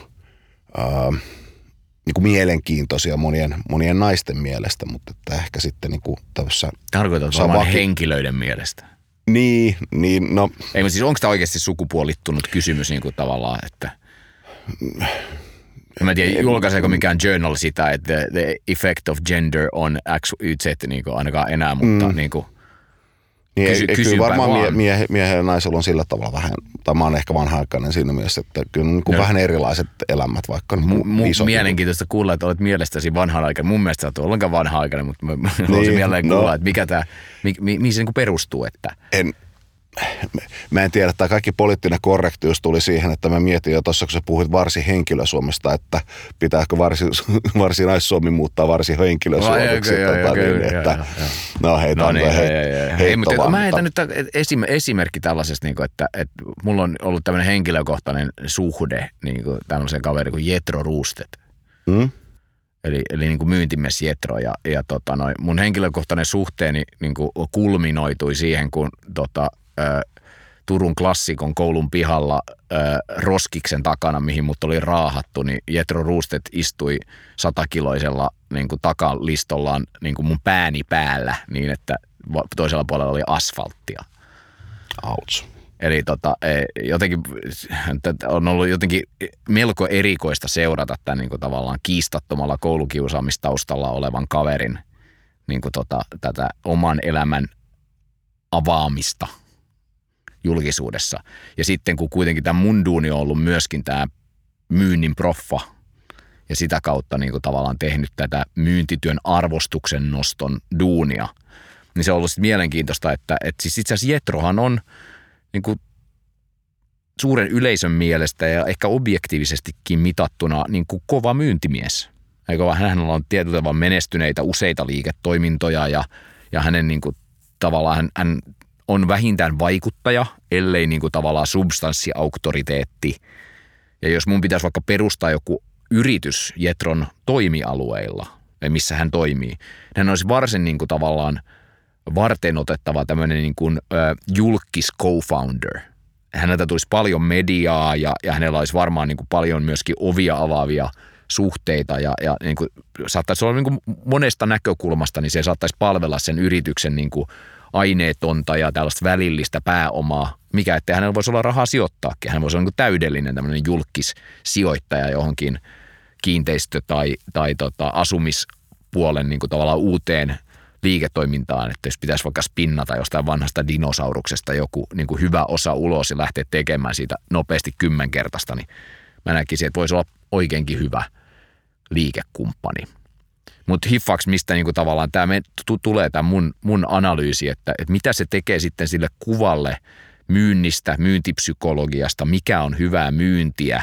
äh, niin kuin mielenkiintoisia monien, monien naisten mielestä, mutta että ehkä sitten niin kuin tässä... Tarkoitat varmaan vaki... henkilöiden mielestä. Niin, niin no... Ei, mutta siis onko tämä oikeasti sukupuolittunut kysymys niin kuin tavallaan, että... Mä en tiedä, julkaiseeko mikään journal sitä, että the, the effect of gender on X, Y, Z niin kuin ainakaan enää, mutta mm. niin kuin, niin kysy, ei, kyllä varmaan mie, mie, miehen ja naisella on sillä tavalla vähän, tai mä oon ehkä vanha-aikainen siinä mielessä, että kyllä niin kuin no. vähän erilaiset elämät vaikka niin kuin M- Mielenkiintoista kuulla, että olet mielestäsi vanha-aikainen. Mun mielestä olet ollenkaan vanha-aikainen, mutta mä, niin, mieleen kuulla, no. että mikä tämä, mi, mi, mihin se niin kuin perustuu. Että... En, mä en tiedä, että kaikki poliittinen korrektius tuli siihen, että mä mietin jo tuossa, kun sä puhuit varsi henkilösuomesta, että pitääkö varsi, varsi naissuomi muuttaa varsi henkilösuomiksi. Tota, niin, että, no hei, no niin, hei, hei, hei, mutta mä heitän nyt esim, esimerkki tällaisesta, niin kuin, että, että mulla on ollut tämmöinen henkilökohtainen suhde niin kuin tämmöisen kaverin kuin Jetro Ruustet. Hmm? eli, eli niin kuin myyntimies Jetro. Ja, ja tota, noi, mun henkilökohtainen suhteeni niin kuin kulminoitui siihen, kun tota, Turun klassikon koulun pihalla Roskiksen takana, mihin mut oli raahattu, niin Jetro Ruustet istui satakiloisella niin kuin takalistollaan niin kuin mun pääni päällä niin, että toisella puolella oli asfalttia. Ouch. Eli tota, e, jotenkin on ollut jotenkin melko erikoista seurata tämän niin kuin tavallaan kiistattomalla koulukiusaamistaustalla olevan kaverin niin kuin tota, tätä oman elämän avaamista – julkisuudessa. Ja sitten kun kuitenkin tämä mun duuni on ollut myöskin tämä myynnin proffa ja sitä kautta niin kuin tavallaan tehnyt tätä myyntityön arvostuksen noston duunia, niin se on ollut mielenkiintoista, että, että siis itse asiassa Jetrohan on niin kuin suuren yleisön mielestä ja ehkä objektiivisestikin mitattuna niin kuin kova myyntimies. Eikö hän on tietyllä menestyneitä useita liiketoimintoja ja, ja hänen niin kuin, tavallaan hän, hän on vähintään vaikuttaja, ellei niin kuin tavallaan substanssiauktoriteetti. Ja jos mun pitäisi vaikka perustaa joku yritys Jetron toimialueilla, missä hän toimii, niin hän olisi varsin niin kuin tavallaan varten otettava tämmöinen niin kuin, äh, julkis co-founder. Häneltä tulisi paljon mediaa ja, ja hänellä olisi varmaan niin kuin paljon myöskin ovia avaavia suhteita ja, ja niin kuin, saattaisi olla niin kuin monesta näkökulmasta, niin se saattaisi palvella sen yrityksen niin kuin aineetonta ja tällaista välillistä pääomaa, mikä ettei hänellä voisi olla rahaa sijoittaakin. Hän voisi olla niin täydellinen tämmöinen julkis sijoittaja johonkin kiinteistö- tai, tai tota, asumispuolen niin kuin tavallaan uuteen liiketoimintaan, että jos pitäisi vaikka spinnata jostain vanhasta dinosauruksesta joku niin kuin hyvä osa ulos ja lähteä tekemään siitä nopeasti kymmenkertaista, niin mä näkisin, että voisi olla oikeinkin hyvä liikekumppani. Mutta hiffaaks, mistä niinku tavallaan tämä tulee tämä mun, mun analyysi, että, että mitä se tekee sitten sille kuvalle myynnistä, myyntipsykologiasta, mikä on hyvää myyntiä,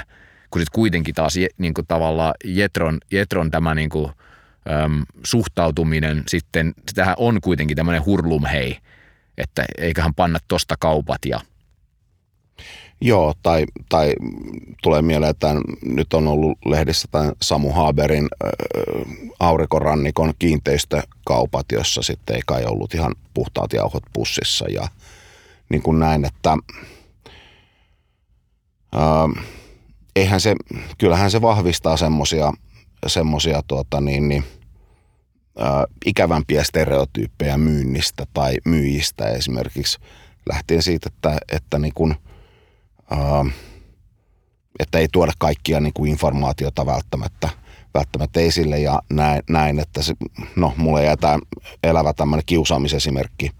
kun sitten kuitenkin taas niinku tavallaan Jetron, Jetron tämä niinku, äm, suhtautuminen sitten, tähän on kuitenkin tämmöinen hurlumhei, että eiköhän panna tosta kaupat ja – Joo, tai, tai tulee mieleen, että nyt on ollut lehdissä tämän Samu Haberin äh, aurinkorannikon kiinteistökaupat, jossa sitten ei kai ollut ihan puhtaat jauhot pussissa. Ja niin kuin näin, että äh, eihän se, kyllähän se vahvistaa semmoisia semmosia, tuota, niin, niin, äh, ikävämpiä stereotyyppejä myynnistä tai myyjistä. Esimerkiksi lähtien siitä, että, että niin kuin – että ei tuoda kaikkia niin kuin informaatiota välttämättä, välttämättä esille ja näin, näin että se, no, mulle jää tämä elävä tämmöinen kiusaamisesimerkki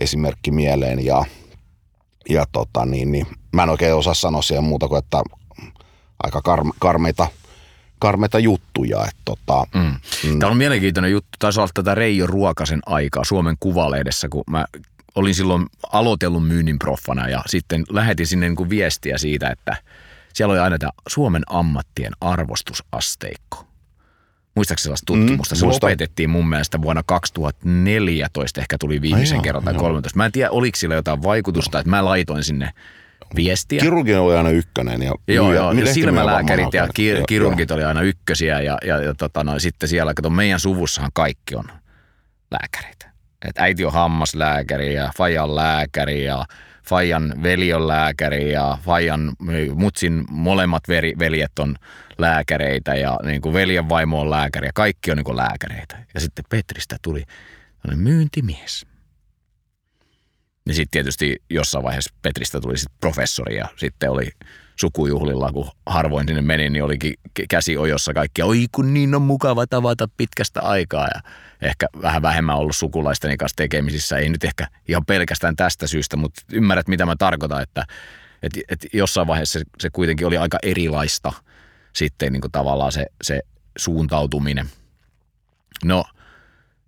esimerkki mieleen ja, ja tota, niin, niin, mä en oikein osaa sanoa siihen muuta kuin, että aika kar, karmeita, karmeita juttuja. Että tota, mm. Mm. Tämä on mielenkiintoinen juttu. Taisi olla tätä Reijo Ruokasen aikaa Suomen Kuvalehdessä, kun mä olin silloin aloitellut myynnin proffana ja sitten lähetin sinne niin kuin viestiä siitä, että siellä oli aina tämä Suomen ammattien arvostusasteikko. Muistaakseni sellaista tutkimusta? Mm, se muista. lopetettiin mun mielestä vuonna 2014, ehkä tuli viimeisen Ai kerran tai 13. Mä en tiedä, oliko sillä jotain vaikutusta, että mä laitoin sinne viestiä. Kirurgi oli aina ykkönen. Ja joo, joo. Silmälääkärit ja ki- kirurgit joo. oli aina ykkösiä ja, ja, ja tota, no, sitten siellä, kato, meidän suvussahan kaikki on lääkäreitä. Että äiti on hammaslääkäri ja faija on lääkäri ja Fajan veli on lääkäri ja Fajan mutsin molemmat veri, veljet on lääkäreitä ja niin kuin veljen vaimo on lääkäri ja kaikki on niin kuin lääkäreitä. Ja sitten Petristä tuli myyntimies. Ja sitten tietysti jossain vaiheessa Petristä tuli sitten professori ja sitten oli sukujuhlilla, kun harvoin sinne meni, niin olikin käsi ojossa kaikkia. Oi kun niin on mukava tavata pitkästä aikaa ja ehkä vähän vähemmän ollut sukulaisteni kanssa tekemisissä. Ei nyt ehkä ihan pelkästään tästä syystä, mutta ymmärrät mitä mä tarkoitan, että, että, että jossain vaiheessa se, se kuitenkin oli aika erilaista sitten niin kuin tavallaan se, se suuntautuminen. No,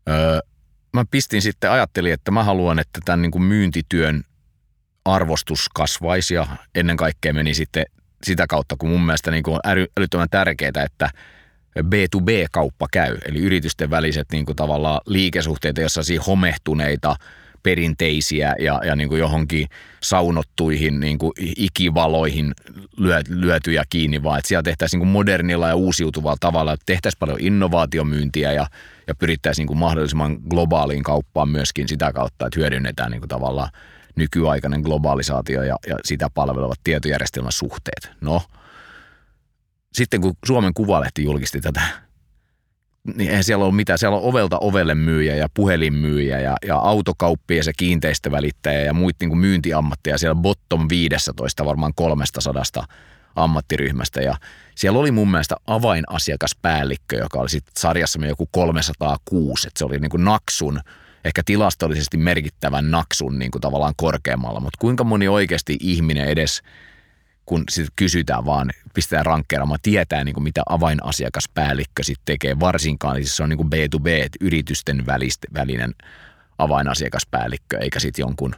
öö, mä pistin sitten, ajattelin, että mä haluan, että tämän niin kuin myyntityön arvostus kasvaisi ja ennen kaikkea meni sitten sitä kautta, kun mun mielestä niin kuin on älyttömän tärkeää, että B2B-kauppa käy, eli yritysten väliset niin kuin tavallaan liikesuhteita, jossa homehtuneita, perinteisiä ja, ja niin kuin johonkin saunottuihin niin kuin ikivaloihin lyö, lyötyjä kiinni, vaan että siellä tehtäisiin niin kuin modernilla ja uusiutuvalla tavalla, että tehtäisiin paljon innovaatiomyyntiä ja, ja pyrittäisiin niin kuin mahdollisimman globaaliin kauppaan myöskin sitä kautta, että hyödynnetään niin kuin tavallaan nykyaikainen globalisaatio ja, ja sitä palvelevat tietojärjestelmäsuhteet. No, sitten kun Suomen Kuvalehti julkisti tätä, niin eihän siellä ole mitään. Siellä on ovelta ovelle myyjä ja puhelinmyyjä ja, ja autokauppia ja kiinteistövälittäjä ja muita niin myyntiammatteja. Siellä bottom 15 varmaan 300 ammattiryhmästä ja siellä oli mun mielestä avainasiakaspäällikkö, joka oli sitten sarjassamme joku 306, että se oli niin kuin Naksun – ehkä tilastollisesti merkittävän naksun niin kuin tavallaan korkeammalla, mutta kuinka moni oikeasti ihminen edes, kun sit kysytään vaan, pistetään rankkeeraamaan, tietää niin kuin mitä avainasiakaspäällikkö sitten tekee, varsinkaan siis se on niin kuin B2B, yritysten välist, välinen avainasiakaspäällikkö, eikä sitten jonkun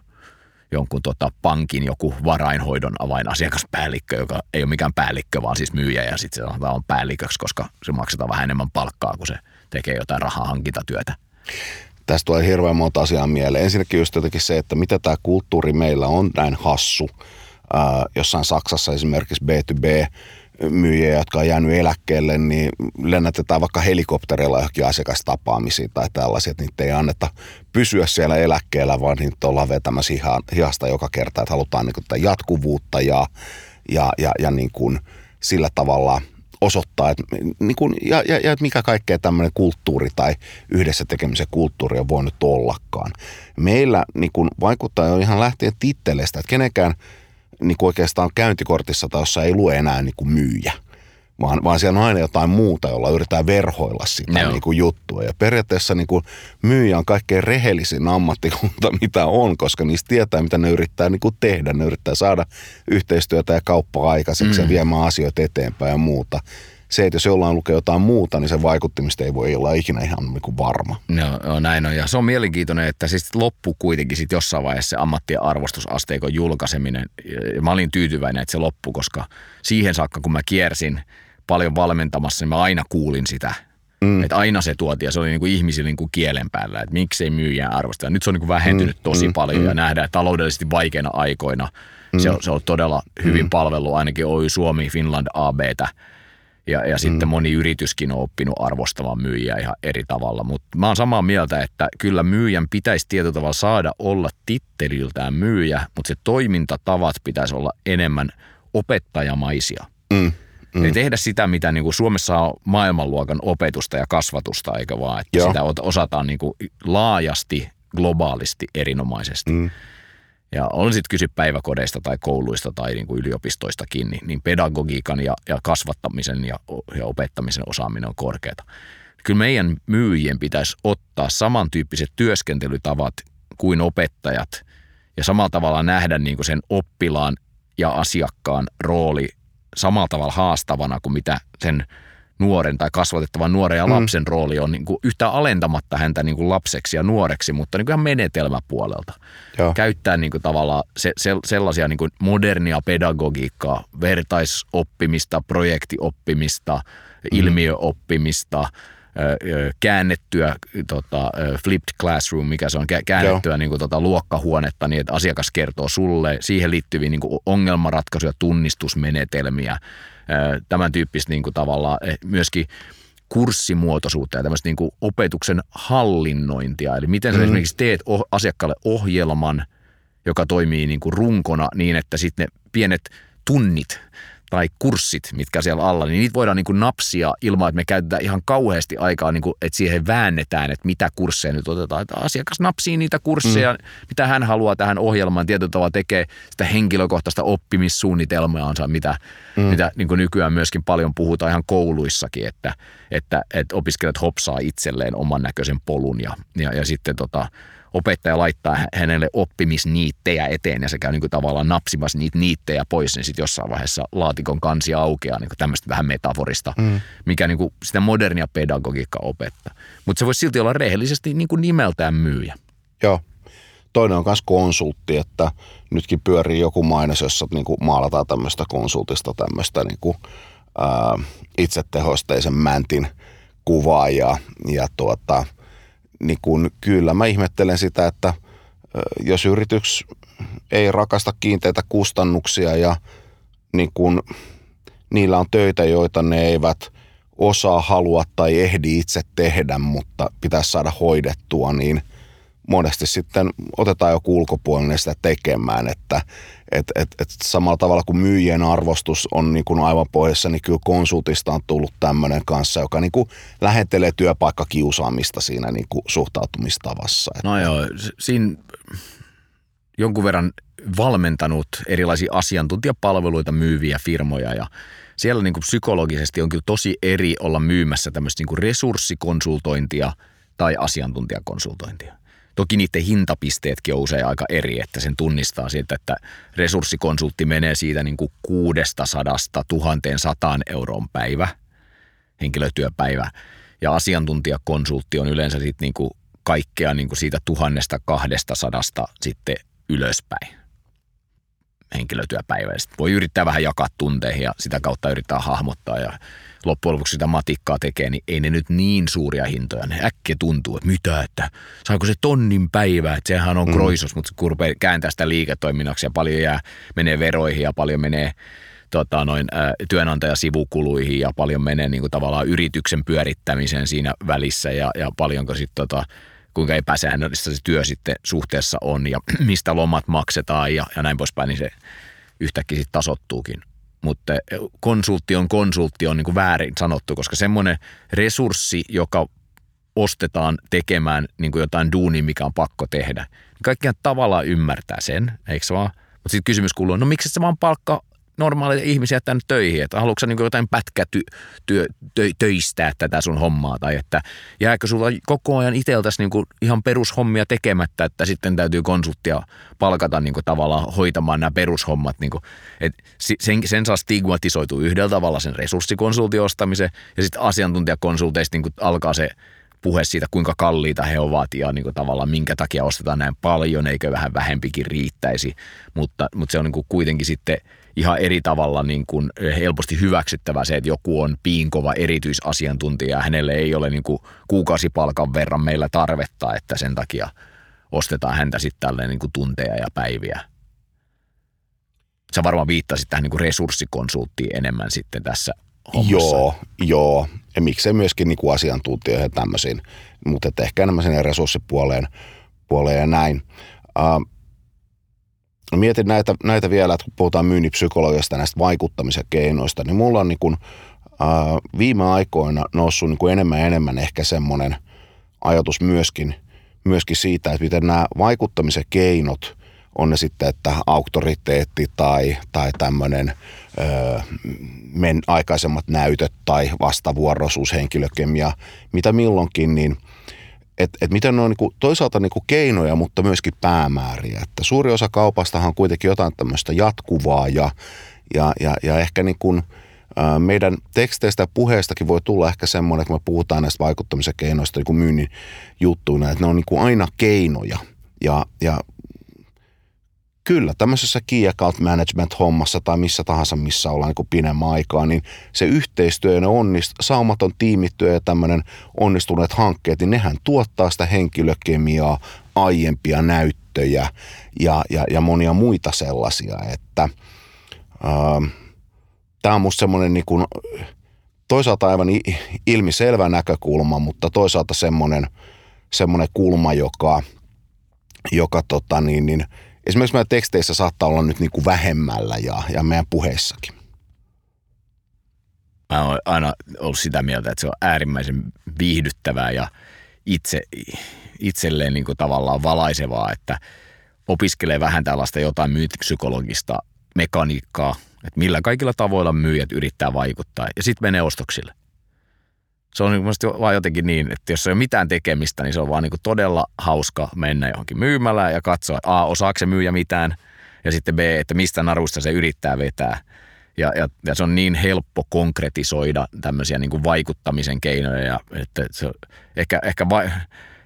jonkun tota pankin joku varainhoidon avainasiakaspäällikkö, joka ei ole mikään päällikkö, vaan siis myyjä ja sitten se on päälliköksi, koska se maksetaan vähän enemmän palkkaa, kun se tekee jotain rahaa hankintatyötä tästä tulee hirveän monta asiaa mieleen. Ensinnäkin just jotenkin se, että mitä tämä kulttuuri meillä on näin hassu. Ää, jossain Saksassa esimerkiksi B2B myyjiä, jotka on jäänyt eläkkeelle, niin lennätetään vaikka helikopterilla johonkin asiakastapaamisiin tai tällaisia, että niitä ei anneta pysyä siellä eläkkeellä, vaan niitä ollaan vetämässä hihasta joka kerta, että halutaan niin kuin jatkuvuutta ja, ja, ja, ja niin kuin sillä tavalla – osoittaa, että, niin kuin, ja, ja, ja mikä kaikkea tämmöinen kulttuuri tai yhdessä tekemisen kulttuuri on voinut ollakaan. Meillä niin kuin, vaikuttaa jo ihan lähtien titteleistä, että kenenkään niin kuin oikeastaan käyntikortissa tai jossa ei lue enää niin kuin myyjä vaan, vaan siellä on aina jotain muuta, jolla yritetään verhoilla sitä niin kuin juttua. Ja periaatteessa niin kuin myyjä on kaikkein rehellisin ammattikunta, mitä on, koska niistä tietää, mitä ne yrittää niin kuin tehdä. Ne yrittää saada yhteistyötä ja kauppaa aikaiseksi mm. ja viemään asioita eteenpäin ja muuta se, että jos jollain lukee jotain muuta, niin se vaikuttimista ei voi olla ikinä ihan niin kuin varma. No, no näin on. Ja se on mielenkiintoinen, että siis loppu kuitenkin sit jossain vaiheessa se ammattien arvostusasteikon julkaiseminen. Mä olin tyytyväinen, että se loppu, koska siihen saakka, kun mä kiersin – paljon valmentamassa, niin mä aina kuulin sitä. Mm. Että aina se tuotiin ja se oli niin kuin ihmisille niin kuin kielen päällä, että miksei myyjää arvostaa. Nyt se on niin kuin vähentynyt mm. tosi mm. paljon mm. ja nähdään taloudellisesti vaikeina aikoina. Mm. Se, on, se on todella hyvin mm. palvelu ainakin Oy Suomi, Finland ABtä. Ja, ja sitten mm. moni yrityskin on oppinut arvostamaan myyjiä ihan eri tavalla. Mutta mä oon samaa mieltä, että kyllä myyjän pitäisi tietyllä tavalla saada olla titteliltään myyjä, mutta se toimintatavat pitäisi olla enemmän opettajamaisia. Mm. Mm. Eli tehdä sitä, mitä niin kuin Suomessa on maailmanluokan opetusta ja kasvatusta, eikä vaan, että Joo. sitä osataan niin kuin laajasti, globaalisti, erinomaisesti. Mm. Ja on sitten kysy päiväkodeista tai kouluista tai niin kuin yliopistoistakin, niin, niin pedagogiikan ja, ja kasvattamisen ja, ja opettamisen osaaminen on korkeata. Kyllä meidän myyjien pitäisi ottaa samantyyppiset työskentelytavat kuin opettajat ja samalla tavalla nähdä niin kuin sen oppilaan ja asiakkaan rooli samalla tavalla haastavana kuin mitä sen nuoren tai kasvatettavan nuoren ja mm. lapsen mm. rooli on niin kuin yhtä alentamatta häntä niin kuin lapseksi ja nuoreksi, mutta niin kuin ihan menetelmäpuolelta. Joo. Käyttää niin kuin tavallaan se, se, sellaisia niin kuin modernia pedagogiikkaa, vertaisoppimista, projektioppimista, mm. ilmiöoppimistä – käännettyä tota, flipped classroom, mikä se on, käännettyä niin kuin, tota, luokkahuonetta niin, että asiakas kertoo sulle siihen liittyviä niin kuin ongelmanratkaisuja, tunnistusmenetelmiä, tämän tyyppistä niin kuin, tavallaan eh, myöskin kurssimuotoisuutta ja tämmöistä niin kuin opetuksen hallinnointia. Eli miten sä mm. esimerkiksi teet oh- asiakkaalle ohjelman, joka toimii niin kuin runkona niin, että sitten ne pienet tunnit tai kurssit, mitkä siellä alla, niin niitä voidaan niin kuin napsia ilman, että me käytetään ihan kauheasti aikaa, niin kuin, että siihen väännetään, että mitä kursseja nyt otetaan. Että asiakas napsii niitä kursseja, mm. mitä hän haluaa tähän ohjelmaan. Tietyllä tavalla tekee sitä henkilökohtaista oppimissuunnitelmaansa, mitä, mm. mitä niin kuin nykyään myöskin paljon puhutaan ihan kouluissakin, että, että, että opiskelijat hopsaa itselleen oman näköisen polun ja, ja, ja sitten tota, opettaja laittaa hänelle oppimisniittejä eteen ja se käy niin kuin tavallaan napsimassa niitä niittejä pois, niin sitten jossain vaiheessa laatikon kansi aukeaa niin kuin tämmöistä vähän metaforista, mm. mikä niin kuin sitä modernia pedagogiikkaa opettaa. Mutta se voisi silti olla rehellisesti niin kuin nimeltään myyjä. Joo. Toinen on myös konsultti, että nytkin pyörii joku mainos, jossa niin kuin maalataan tämmöistä konsultista tämmöistä niin kuin, ää, itsetehosteisen mäntin kuvaa ja, ja tuota, niin kun, kyllä mä ihmettelen sitä, että jos yritys ei rakasta kiinteitä kustannuksia ja niin kun, niillä on töitä, joita ne eivät osaa, halua tai ehdi itse tehdä, mutta pitäisi saada hoidettua, niin – monesti sitten otetaan joku ulkopuolinen sitä tekemään, että et, et, et samalla tavalla kuin myyjien arvostus on niin kuin aivan pohjassa, niin kyllä konsultista on tullut tämmöinen kanssa, joka niin kuin lähentelee työpaikkakiusaamista siinä niin kuin suhtautumistavassa. No joo, siinä jonkun verran valmentanut erilaisia asiantuntijapalveluita myyviä firmoja ja siellä niin kuin psykologisesti on kyllä tosi eri olla myymässä tämmöistä niin kuin resurssikonsultointia tai asiantuntijakonsultointia. Toki niiden hintapisteetkin on usein aika eri, että sen tunnistaa siitä, että resurssikonsultti menee siitä niin kuin 600 1100 euroon päivä, henkilötyöpäivä, ja asiantuntijakonsultti on yleensä sitten niin kuin kaikkea niin kuin siitä 1200 sitten ylöspäin henkilötyöpäivä. Sitten voi yrittää vähän jakaa tunteihin ja sitä kautta yrittää hahmottaa ja loppujen lopuksi sitä matikkaa tekee, niin ei ne nyt niin suuria hintoja. Ne äkkiä tuntuu, että mitä, että saako se tonnin päivä, että sehän on mm. kroisos, mutta kun rupeaa kääntää sitä liiketoiminnaksi ja paljon jää, menee veroihin ja paljon menee tota, noin, ä, työnantajasivukuluihin ja paljon menee niin kuin, tavallaan yrityksen pyörittämiseen siinä välissä ja, ja paljonko sitten tota, kuinka epäsäännöllistä se työ sitten suhteessa on ja mistä lomat maksetaan ja, ja näin poispäin, niin se yhtäkkiä sitten tasottuukin mutta konsultti on konsultti on niin kuin väärin sanottu, koska semmoinen resurssi, joka ostetaan tekemään niin kuin jotain duunia, mikä on pakko tehdä, niin kaikkihan tavallaan ymmärtää sen, eikö vaan? Mutta sitten kysymys kuuluu, no miksi se vaan palkka normaaleja ihmisiä tänne töihin, että haluatko sä niin jotain pätkätöistää tätä sun hommaa, tai että jääkö sulla koko ajan itseltäsi niin ihan perushommia tekemättä, että sitten täytyy konsulttia palkata niin tavallaan hoitamaan nämä perushommat. Niin kuin, että sen, sen saa stigmatisoitua yhdellä tavalla sen resurssikonsultin ostamisen, ja sitten asiantuntijakonsulteista niin alkaa se puhe siitä, kuinka kalliita he ovat ja niin kuin tavallaan minkä takia ostetaan näin paljon, eikö vähän vähempikin riittäisi, mutta, mutta se on niin kuin kuitenkin sitten – ihan eri tavalla niin kuin helposti hyväksyttävä se, että joku on piinkova erityisasiantuntija ja hänelle ei ole niin kuin kuukausipalkan verran meillä tarvetta, että sen takia ostetaan häntä sitten tälleen niin kuin tunteja ja päiviä. Sä varmaan viittasit tähän niin kuin resurssikonsulttiin enemmän sitten tässä hommassa. Joo, joo. Ja miksei myöskin niin kuin asiantuntijoihin tämmöisiin, mutta ehkä enemmän sinne resurssipuoleen puoleen ja näin. Uh, mietin näitä, näitä vielä, että kun puhutaan myynnin psykologiasta näistä vaikuttamisen keinoista, niin mulla on niin kuin, ää, viime aikoina noussut niin kuin enemmän ja enemmän ehkä semmoinen ajatus myöskin, myöskin siitä, että miten nämä vaikuttamisen keinot, on ne sitten, että auktoriteetti tai, tai tämmöinen men, aikaisemmat näytöt tai vastavuoroisuus, henkilökemia, mitä milloinkin, niin – että et miten ne on niinku, toisaalta niinku keinoja, mutta myöskin päämääriä. Että suuri osa kaupastahan on kuitenkin jotain tämmöistä jatkuvaa ja, ja, ja, ja ehkä niinku, ä, meidän teksteistä ja puheistakin voi tulla ehkä semmoinen, että me puhutaan näistä vaikuttamisen keinoista niin kuin myynnin juttuina, että ne on niinku aina keinoja. Ja, ja kyllä tämmöisessä key account management-hommassa tai missä tahansa, missä ollaan niin pidemmän aikaa, niin se yhteistyö ja ne onnist, saumaton tiimityö ja tämmöinen onnistuneet hankkeet, niin nehän tuottaa sitä henkilökemiaa, aiempia näyttöjä ja, ja, ja monia muita sellaisia, että ähm, tämä on musta semmoinen niin kuin toisaalta aivan ilmiselvä näkökulma, mutta toisaalta semmoinen, semmoinen kulma, joka, joka tota niin, niin, esimerkiksi meidän teksteissä saattaa olla nyt niin kuin vähemmällä ja, ja meidän puheissakin. Mä oon aina ollut sitä mieltä, että se on äärimmäisen viihdyttävää ja itse, itselleen niin kuin tavallaan valaisevaa, että opiskelee vähän tällaista jotain myyntipsykologista mekaniikkaa, että millä kaikilla tavoilla myyjät yrittää vaikuttaa ja sitten menee ostoksille. Se on niin vaan jotenkin niin, että jos ei ole mitään tekemistä, niin se on vaan niin todella hauska mennä johonkin myymälään ja katsoa, että A, osaako se myyjä mitään, ja sitten B, että mistä narusta se yrittää vetää. Ja, ja, ja se on niin helppo konkretisoida tämmöisiä niin kuin vaikuttamisen keinoja, ja, että se, ehkä, ehkä, vai,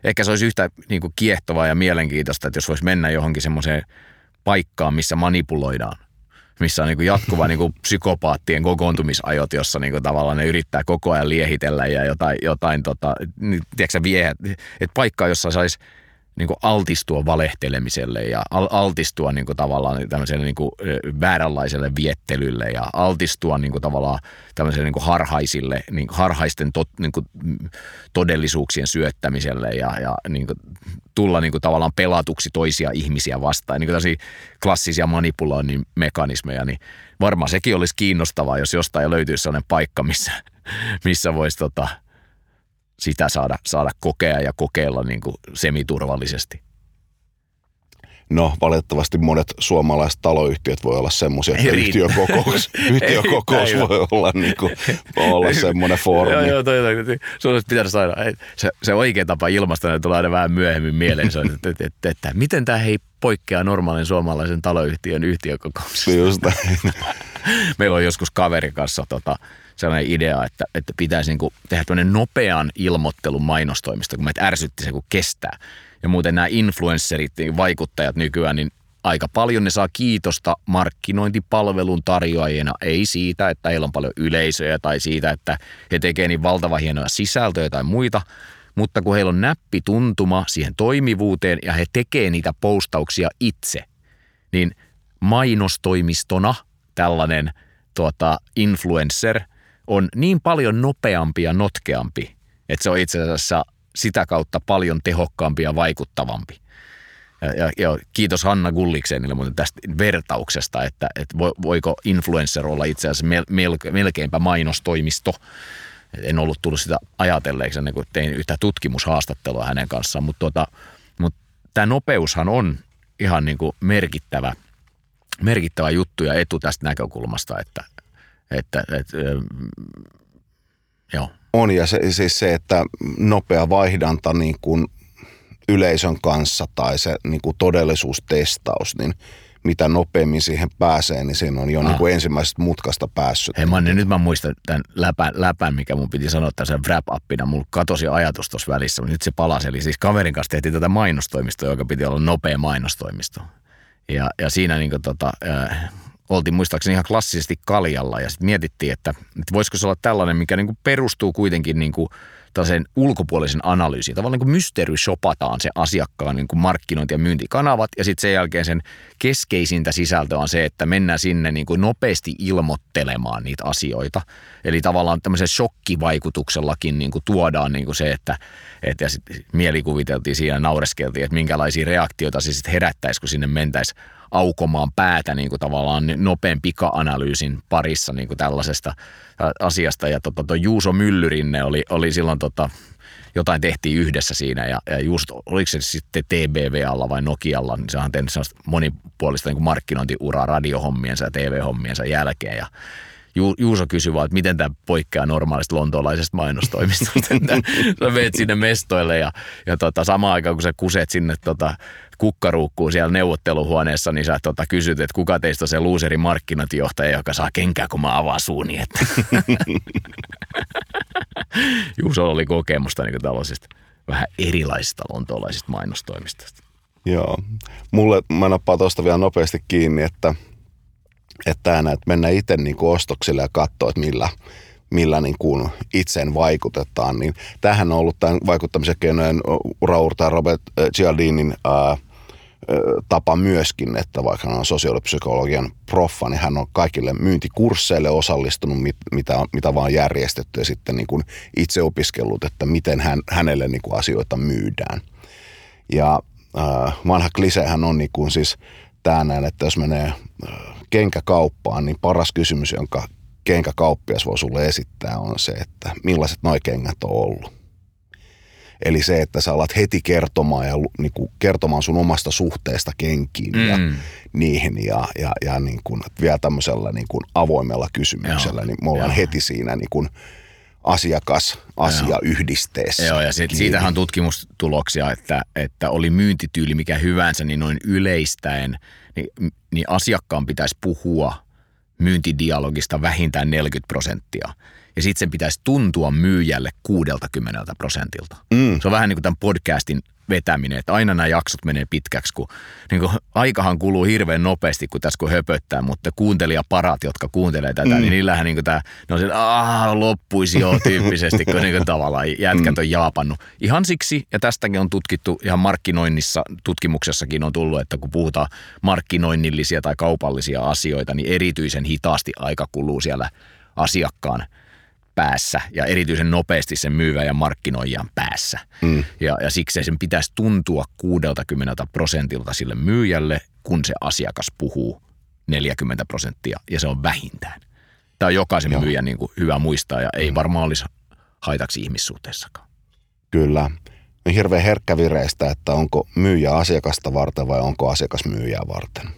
ehkä se olisi yhtä niin kuin kiehtovaa ja mielenkiintoista, että jos voisi mennä johonkin semmoiseen paikkaan, missä manipuloidaan missä on niin kuin jatkuva niin kuin psykopaattien kokoontumisajot, jossa niin kuin tavallaan ne yrittää koko ajan liehitellä ja jotain, jotain tota, niin, tiedätkö vie, että paikka, jossa saisi niin kuin altistua valehtelemiselle ja altistua niin kuin tavallaan tämmöiselle niin kuin vääränlaiselle viettelylle ja altistua niin kuin tavallaan tämmöiselle niin kuin harhaisille, niin kuin harhaisten tot, niin kuin todellisuuksien syöttämiselle ja, ja niin kuin tulla niin kuin tavallaan pelatuksi toisia ihmisiä vastaan. Niin kuin klassisia manipuloinnin mekanismeja, niin varmaan sekin olisi kiinnostavaa, jos jostain löytyisi sellainen paikka, missä, missä voisi tota, sitä saada, saada kokea ja kokeilla niin kuin semiturvallisesti. No valitettavasti monet suomalaiset taloyhtiöt voi olla semmoisia, että yhtiökokous, yhtiökokous voi olla, niin kuin, olla semmoinen foorumi. Joo, joo, toi, toi, sun olisi pitänyt saada, se, se oikea tapa ilmasta ne tulee aina vähän myöhemmin mieleen, se, että, että, että, että miten tämä hei poikkeaa normaalin suomalaisen taloyhtiön yhtiökokouksesta. Just Meillä on joskus kaverin kanssa tota, sellainen idea, että, että pitäisi niin tehdä tämmöinen nopean ilmoittelun mainostoimista, kun meitä ärsytti se, kun kestää. Ja muuten nämä influencerit, niin vaikuttajat nykyään, niin aika paljon ne saa kiitosta markkinointipalvelun tarjoajina, ei siitä, että heillä on paljon yleisöjä tai siitä, että he tekevät niin valtavan hienoja sisältöjä tai muita, mutta kun heillä on näppituntuma siihen toimivuuteen ja he tekevät niitä postauksia itse, niin mainostoimistona tällainen tuota, influencer – on niin paljon nopeampi ja notkeampi, että se on itse asiassa sitä kautta paljon tehokkaampi ja vaikuttavampi. Ja, ja, ja kiitos Hanna Gulliksenille muuten tästä vertauksesta, että, että voiko influencer olla itse asiassa mel, mel, melkeinpä mainostoimisto. En ollut tullut sitä ajatelleeksi ennen kuin tein yhtä tutkimushaastattelua hänen kanssaan, mutta, tota, mutta tämä nopeushan on ihan niin kuin merkittävä, merkittävä juttu ja etu tästä näkökulmasta, että, että, että joo. On ja se, siis se, että nopea vaihdanta niin kuin yleisön kanssa tai se niin kuin todellisuustestaus, niin mitä nopeammin siihen pääsee, niin siinä on jo ah. niin kuin ensimmäisestä mutkasta päässyt. Hei Manni, nyt mä muistan tämän läpän, läpän mikä mun piti sanoa tässä wrap-appina. Mulla katosi ajatus tuossa välissä, mutta nyt se palasi. Eli siis kaverin kanssa tehtiin tätä mainostoimistoa, joka piti olla nopea mainostoimisto. Ja, ja siinä niin kuin tota, äh, oltiin muistaakseni ihan klassisesti kaljalla ja sitten mietittiin, että, että voisiko se olla tällainen, mikä niin kuin perustuu kuitenkin niin kuin tällaisen ulkopuolisen analyysiin. Tavallaan niin mystery shopataan se asiakkaan niin kuin markkinointi- ja myyntikanavat ja sitten sen jälkeen sen keskeisintä sisältöä on se, että mennään sinne niin kuin nopeasti ilmoittelemaan niitä asioita. Eli tavallaan tämmöisen shokkivaikutuksellakin niin kuin tuodaan niin kuin se, että, että ja sitten mielikuviteltiin siinä naureskeltiin, että minkälaisia reaktioita se sitten herättäisi, kun sinne mentäisiin aukomaan päätä niin kuin tavallaan nopean pika-analyysin parissa niin kuin tällaisesta asiasta. Ja tota, Juuso Myllyrinne oli, oli silloin tota, jotain tehtiin yhdessä siinä ja, ja just oliko se sitten TBV-alla vai Nokialla, niin se on tehnyt monipuolista niin markkinointiuraa radiohommiensa ja TV-hommiensa jälkeen ja Ju, Juuso kysyi vaan, että miten tämä poikkeaa normaalista lontoolaisesta mainostoimistosta. sä meet sinne mestoille ja, ja tota, samaan aikaan kun sä kuset sinne tota, kukkaruukkuun siellä neuvotteluhuoneessa, niin sä tota, kysyt, että kuka teistä on se luuseri markkinointijohtaja, joka saa kenkää, kun mä avaan suuni. Että. Juuso oli kokemusta niin tällaisista vähän erilaisista lontoolaisista mainostoimistosta. Joo. Mulle, mä nappaan tuosta vielä nopeasti kiinni, että – että, että mennä itse niin kuin ostoksille ja katsoa, että millä, millä niin kuin itseen vaikutetaan. Niin tähän on ollut tämän vaikuttamisen keinojen uraurta Robert Cialdinin ää, tapa myöskin, että vaikka hän on sosiaalipsykologian proffa, niin hän on kaikille myyntikursseille osallistunut, mit, mitä, mitä vaan järjestetty ja sitten niin kuin itse opiskellut, että miten hän, hänelle niin kuin asioita myydään. Ja äh, vanha klisehän on niin kuin siis tämä näin, että jos menee äh, kenkäkauppaan, niin paras kysymys, jonka kenkäkauppias voi sulle esittää, on se, että millaiset noi kengät on ollut. Eli se, että sä alat heti kertomaan ja niin kuin, kertomaan sun omasta suhteesta kenkiin mm. ja niihin ja, ja, ja niin kuin, vielä tämmöisellä niin kuin avoimella kysymyksellä, Joo. niin me ollaan Joo. heti siinä niin kuin, asiakas asia yhdisteessä. Joo, ja sit, siitähän on tutkimustuloksia, että, että oli myyntityyli mikä hyvänsä, niin noin yleistäen, niin, niin asiakkaan pitäisi puhua myyntidialogista vähintään 40 prosenttia ja sitten sen pitäisi tuntua myyjälle 60 prosentilta. Mm. Se on vähän niin kuin tämän podcastin vetäminen, että aina nämä jaksot menee pitkäksi, kun niin kuin, aikahan kuluu hirveän nopeasti, kun tässä kun höpöttää, mutta kuuntelijaparat, jotka kuuntelee tätä, mm. niin niillähän niin kuin tämä, ne on että loppuisi jo tyyppisesti, kun niin kuin tavallaan jätkät mm. on jaapannut. Ihan siksi, ja tästäkin on tutkittu ihan markkinoinnissa, tutkimuksessakin on tullut, että kun puhutaan markkinoinnillisia tai kaupallisia asioita, niin erityisen hitaasti aika kuluu siellä asiakkaan – päässä ja erityisen nopeasti sen myyvän ja markkinoijan päässä. Mm. Ja, ja siksi sen pitäisi tuntua 60 prosentilta sille myyjälle, kun se asiakas puhuu 40 prosenttia ja se on vähintään. Tämä on jokaisen Joo. myyjän niin kuin hyvä muistaa ja ei mm. varmaan olisi haitaksi ihmissuhteessakaan. Kyllä. On hirveän herkkävireistä, että onko myyjä asiakasta varten vai onko asiakas myyjää varten.